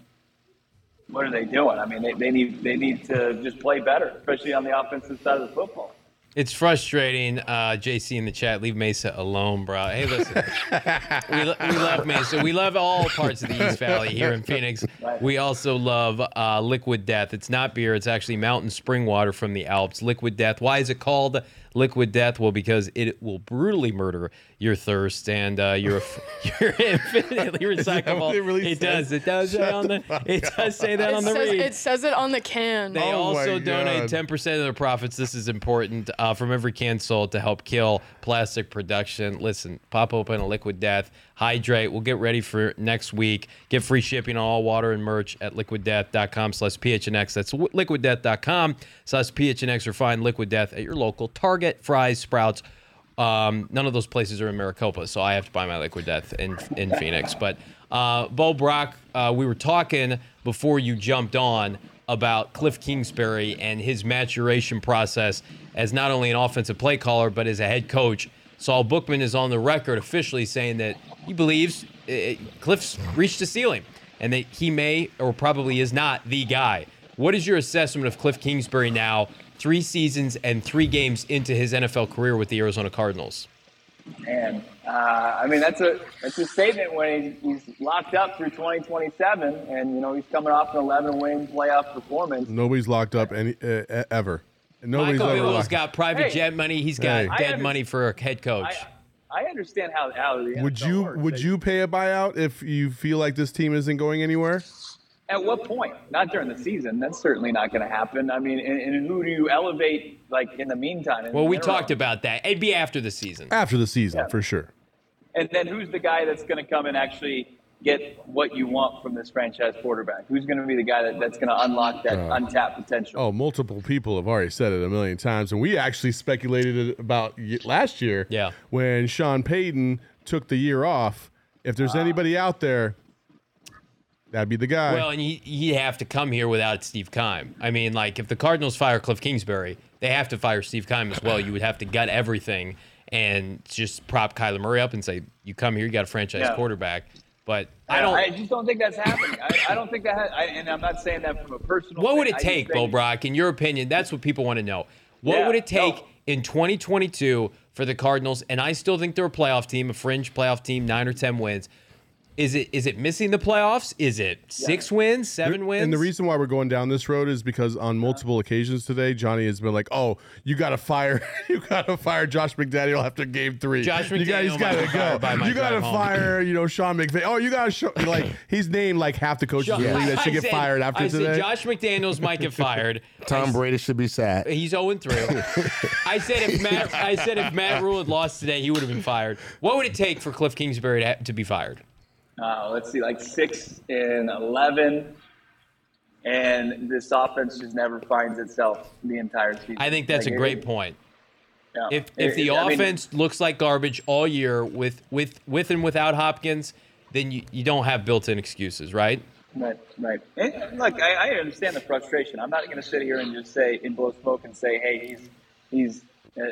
S4: what are they doing? I mean, they, they need they need to just play better, especially on the offensive side of the football.
S1: It's frustrating. Uh, JC in the chat, leave Mesa alone, bro. Hey, listen, we, lo- we love Mesa. We love all parts of the East Valley here in Phoenix. We also love uh, Liquid Death. It's not beer. It's actually mountain spring water from the Alps. Liquid Death. Why is it called Liquid Death? Well, because it will brutally murder your thirst and uh, you're you're infinitely recyclable.
S2: it really
S1: does. It does say on the. It does say that
S5: It
S1: on the
S5: says,
S1: read.
S5: it says it on the can.
S1: They
S2: Oh
S1: also donate 10% of their profits. This is important uh, from every can sold to help kill plastic production. Listen, pop open a liquid death, hydrate. We'll get ready for next week. Get free shipping on all water and merch at liquiddeath.com slash PHNX. That's liquiddeath.com slash PHNX or find Liquid Death at your local Target, Fry's, Sprouts. Um, none of those places are in Maricopa, so I have to buy my Liquid Death in in Phoenix. But uh, Bo Brock, uh, we were talking before you jumped on about Cliff Kingsbury and his maturation process as not only an offensive play caller but as a head coach. Saul Bookman is on the record officially saying that he believes uh, Cliff's reached a ceiling and that he may or probably is not the guy. What is your assessment of Cliff Kingsbury now, three seasons and three games into his NFL career with the Arizona Cardinals?
S4: And uh, I mean, that's a that's a statement when he's, he's locked up through 2027, and you know he's coming off an 11 win playoff performance.
S2: Nobody's locked up any uh, ever. Nobody's
S1: Michael
S2: ever
S1: Bill's
S2: locked
S1: got private
S4: Hey.
S1: jet money. He's got
S2: Hey.
S1: Dead money for a head coach.
S4: I, I understand how how the
S2: Would
S4: NFL
S2: you
S4: works.
S2: would
S4: They-
S2: you pay a buyout if you feel like this team isn't going anywhere?
S4: At what point? Not during the season. That's certainly not going to happen. I mean, and, and who do you elevate like in the meantime? in
S1: well,
S4: the
S1: we talked about that. It'd be after the season.
S2: After the season,
S4: Yeah.
S2: for sure.
S4: And then who's the guy that's going to come and actually get what you want from this franchise quarterback? Who's going to be the guy that, that's going to unlock that uh, untapped potential?
S2: Oh, multiple people have already said it a million times, and we actually speculated it about last year.
S1: Yeah.
S2: When Sean Payton took the year off, if there's ah. anybody out there, that'd be the guy.
S1: Well, and you, you have to come here without Steve Keim. I mean, like, if the Cardinals fire Cliff Kingsbury, they have to fire Steve Keim as well. You would have to gut everything and just prop Kyler Murray up and say, you come here, you got a franchise
S4: Yeah.
S1: quarterback. But I don't.
S4: I just don't think that's happening. I, I don't think that. Ha- I, and I'm not saying that from a personal.
S1: What would it take, Bo Brock, in your opinion? That's what people want to know. What
S4: Yeah,
S1: would it take
S4: no.
S1: in 2022 for the Cardinals? And I still think they're a playoff team, a fringe playoff team, nine or 10 wins. Is it is it missing the playoffs? Is it six wins, seven wins?
S2: And the reason why we're going down this road is because on multiple occasions today, Johnny has been like, "Oh, you got to fire, you got to fire Josh McDaniel after Game Three.
S1: Josh
S2: you guys
S1: McDaniel
S2: got
S1: might
S2: to
S1: be fired by
S2: go.
S1: my
S2: You got to fire, you know, Sean McVay. Oh, you got to show like he's named like half the coaches in the league that should
S1: I
S2: get
S1: said-
S2: fired after
S1: I
S2: today.
S1: said Josh McDaniels might get fired.
S3: Tom Brady should be sad.
S1: He's 0 3. I said if Matt I said if Matt Rhule had lost today, he would have been fired. What would it take for Cliff Kingsbury to, to be fired?
S4: Uh, let's see, like six and eleven, and this offense just never finds itself the entire season.
S1: I think that's
S4: Like,
S1: a
S4: it-
S1: great point.
S4: yeah.
S1: If if the
S4: I mean,
S1: offense looks like garbage all year with with with and without Hopkins, then you, you don't have built-in excuses, right?
S4: Right, right. And look, I, I understand the frustration. I'm not going to sit here and just say, in blow smoke and say, hey, he's he's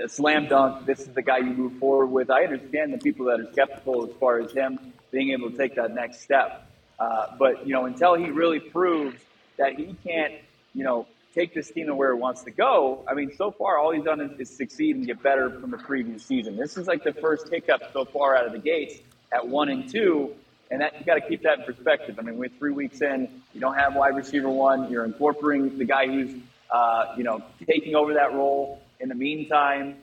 S4: a slam dunk. This is the guy you move forward with. I understand the people that are skeptical as far as him being able to take that next step. Uh, but you know, until he really proves that he can't, you know, take this team to where it wants to go. I mean, so far all he's done is, is succeed and get better from the previous season. This is like the first hiccup so far out of the gates at one and two. And that you got to keep that in perspective. I mean, we're three weeks in. You don't have wide receiver one. You're incorporating the guy who's, uh, you know, taking over that role. In the meantime,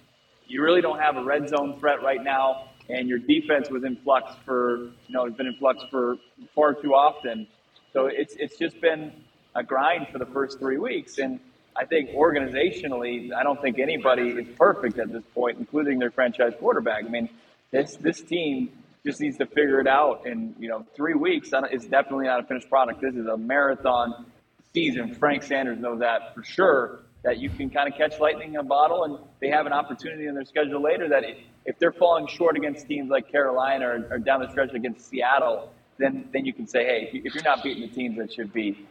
S4: you really don't have a red zone threat right now, and your defense was in flux for, you know, it's been in flux for far too often. So it's it's just been a grind for the first three weeks, and I think organizationally, I don't think anybody is perfect at this point, including their franchise quarterback. I mean, this this team just needs to figure it out. And you know, three weeks is definitely not a finished product. This is a marathon season. Frank Sanders knows that for sure. That you can kind of catch lightning in a bottle, and they have an opportunity in their schedule later. That if they're falling short against teams like Carolina or, or down the stretch against Seattle, then then you can say, hey, if you're not beating the teams that should be,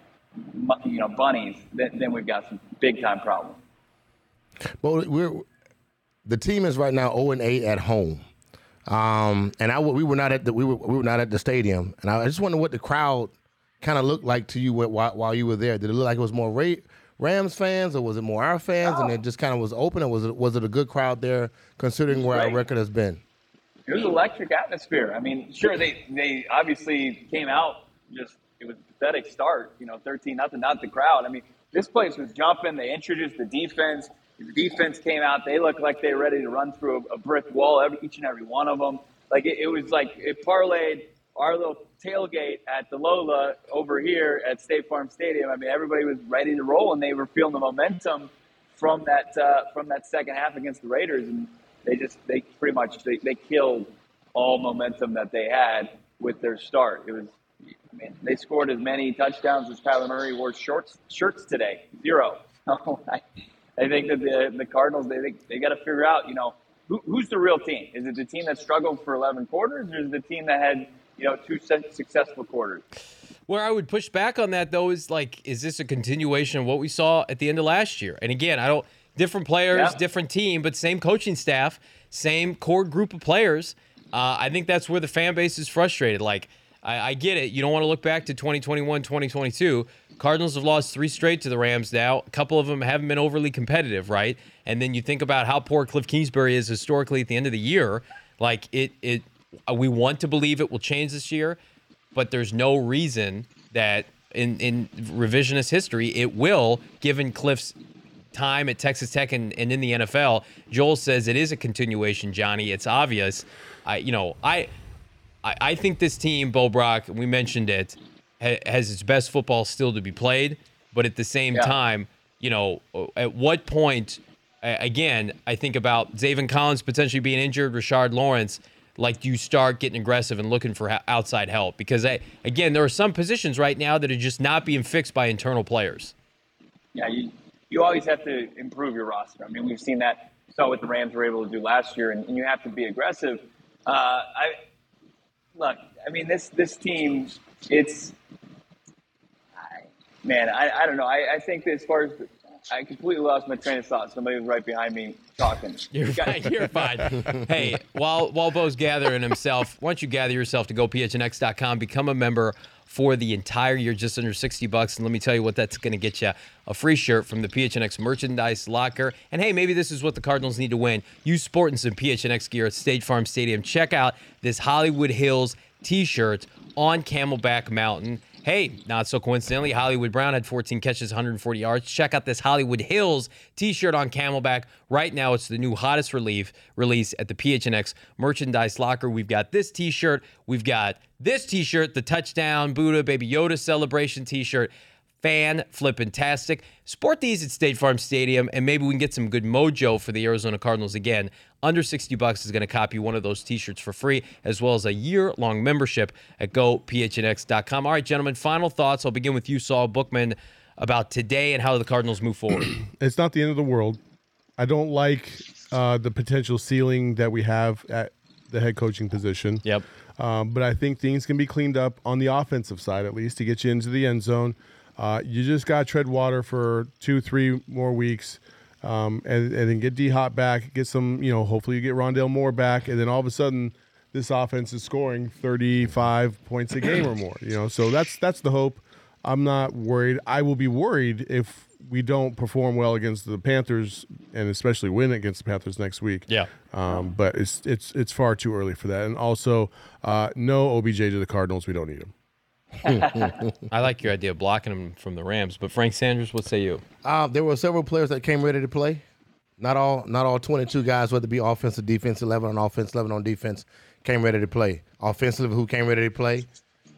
S4: you know, bunnies, then, then we've got some big time problems.
S3: Well, we're the team is right now 0 and 8 at home. Um, and I we were not at the we were we were not at the stadium, and I just wonder what the crowd kind of looked like to you while, while you were there. Did it look like it was more Rams fans, or was it more our fans, oh. and it just kind of was open, or was it was it a good crowd there considering where our record has been?
S4: It was electric atmosphere. I mean, sure they they obviously came out just it was a pathetic start, you know, thirteen nothing, not the crowd. I mean, this place was jumping. They introduced the defense. The defense came out. They looked like they were ready to run through a, a brick wall, every, each and every one of them. Like it, it was like it parlayed our little tailgate at the Lola over here at State Farm Stadium. I mean, everybody was ready to roll, and they were feeling the momentum from that uh, from that second half against the Raiders, and they just they pretty much they, they killed all momentum that they had with their start. It was, I mean, they scored as many touchdowns as Kyler Murray wore shorts shirts today, zero. I think that the, the Cardinals they they, they got to figure out you know who, who's the real team. Is it the team that struggled for 11 quarters, or is it the team that had you know two successful quarters?
S1: Where I would push back on that though is like, is this a continuation of what we saw at the end of last year? And again, I don't different players, yeah. different team, but same coaching staff, same core group of players. Uh, I think that's where the fan base is frustrated. Like, I, I get it. You don't want to look back to 2021, 2022. Cardinals have lost three straight to the Rams now. A couple of them haven't been overly competitive, right? And then you think about how poor Cliff Kingsbury is historically at the end of the year. Like it, it, Uh, we want to believe it will change this year, but there's no reason that in in revisionist history it will, given Cliff's time at Texas Tech and, and in the NFL. Joel says it is a continuation, Johnny. It's obvious. I, you know, I, I, I think this team, Bo Brock, we mentioned it has its best football still to be played. But at the same yeah. time, you know, at what point, again, I think about Zaven Collins potentially being injured, Rashard Lawrence. Like, you start getting aggressive and looking for outside help? Because, I, again, there are some positions right now that are just not being fixed by internal players.
S4: Yeah, you, you always have to improve your roster. I mean, we've seen that. Saw what the Rams were able to do last year, and, and you have to be aggressive. Uh, I look. I mean, this this team, it's man, I, I don't know. I, I think as far as I completely lost my train of thought. Somebody was right behind me talking.
S1: You're fine. You're fine. hey, while while Bo's gathering himself, why don't you gather yourself to go phnx.com, become a member for the entire year, just under 60 bucks. And let me tell you what that's going to get you a free shirt from the PHNX merchandise locker. And hey, maybe this is what the Cardinals need to win. You sporting some PHNX gear at State Farm Stadium. Check out this Hollywood Hills t shirt on Camelback Mountain. Hey, not so coincidentally, Hollywood Brown had 14 catches, 140 yards. Check out this Hollywood Hills t-shirt on Camelback. Right now, it's the new hottest relief release at the PHNX merchandise locker. We've got this t-shirt. We've got this t-shirt, the touchdown Buddha Baby Yoda celebration t-shirt fan flippin' tastic. Sport these at State Farm Stadium, and maybe we can get some good mojo for the Arizona Cardinals again. Under 60 bucks is going to copy one of those t-shirts for free, as well as a year-long membership at gophnx.com. All right, gentlemen, final thoughts. I'll begin with you, Saul Bookman, about today and how the Cardinals move forward.
S2: it's not the end of the world. I don't like uh, the potential ceiling that we have at the head coaching position.
S1: Yep.
S2: Um, but I think things can be cleaned up on the offensive side at least to get you into the end zone. Uh, you just got to tread water for two, three more weeks. Um, and, and then get D Hop back, get some, you know, hopefully you get Rondale Moore back, and then all of a sudden this offense is scoring 35 points a game or more. You know, so that's that's the hope. I'm not worried. I will be worried if we don't perform well against the Panthers and especially win against the Panthers next week.
S1: Yeah.
S2: Um, but it's it's it's far too early for that. And also, uh, no OBJ to the Cardinals. We don't need him.
S1: I like your idea of blocking him from the Rams, but Frank Sanders, what say you?
S3: Uh, there were several players that came ready to play. Not all, not all 22 guys, whether it be offensive, defense, 11 on offense, 11 on defense, came ready to play. Offensive, who came ready to play?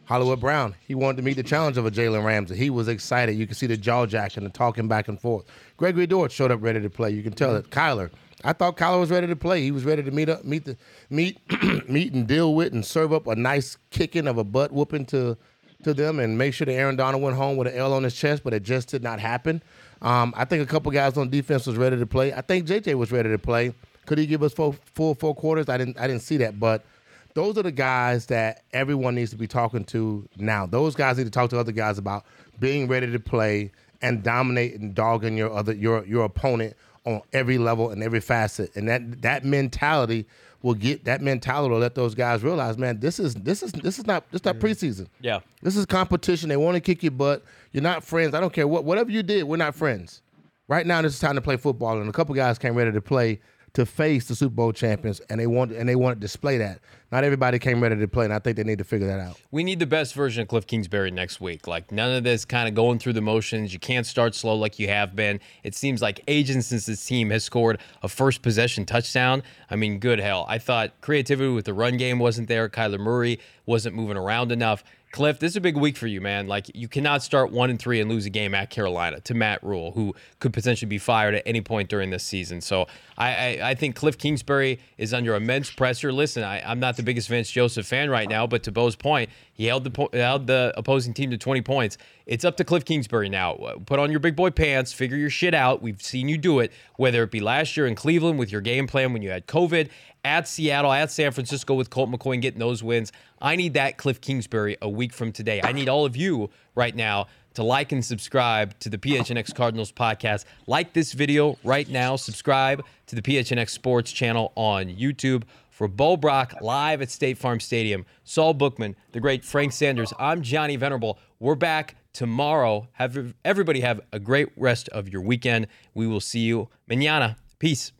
S3: Hollywood Brown. He wanted to meet the challenge of a Jalen Ramsey. He was excited. You can see the jaw jacking, the talking back and forth. Gregory Dortch showed up ready to play. You can tell it. Kyler. I thought Kyler was ready to play. He was ready to meet up, meet the meet, meet and deal with, and serve up a nice kicking of a butt whooping to to them, and make sure that Aaron Donald went home with an L on his chest. But it just did not happen. Um, I think a couple guys on defense was ready to play. I think JJ was ready to play. Could he give us full, full four quarters? I didn't I didn't see that, but those are the guys that everyone needs to be talking to now. Those guys need to talk to other guys about being ready to play and dominate and dogging your other your your opponent on every level and every facet. And that that mentality will get that mentality will let those guys realize, man, this is this is this is not this is not preseason.
S1: Yeah.
S3: This is competition. They want to kick your butt. You're not friends. I don't care what whatever you did, we're not friends. Right now, this is time to play football, and a couple guys came ready to play to face the Super Bowl champions, and they want and they want to display that. Not everybody came ready to play, and I think they need to figure that out.
S1: We need the best version of Cliff Kingsbury next week. Like none of this kind of going through the motions. You can't start slow like you have been. It seems like agents since this team has scored a first possession touchdown. I mean, good hell. I thought creativity with the run game wasn't there. Kyler Murray wasn't moving around enough. Cliff, this is a big week for you, man. Like you cannot start one and three and lose a game at Carolina to Matt Rhule, who could potentially be fired at any point during this season. So I, I, I think Cliff Kingsbury is under immense pressure. Listen, I, am not the biggest Vance Joseph fan right now, but to Bo's point, he held the held the opposing team to 20 points. It's up to Cliff Kingsbury now. Uh, put on your big boy pants, figure your shit out. We've seen you do it, whether it be last year in Cleveland with your game plan when you had COVID, at Seattle, at San Francisco with Colt McCoy getting those wins. I need that Cliff Kingsbury a week from today. I need all of you right now to like and subscribe to the PHNX Cardinals podcast. Like this video right now. Subscribe to the PHNX Sports channel on YouTube. For Bo Brock live at State Farm Stadium, Saul Bookman, the great Frank Sanders, I'm Johnny Venerable. We're back tomorrow. Have everybody have a great rest of your weekend. We will see you mañana. Peace.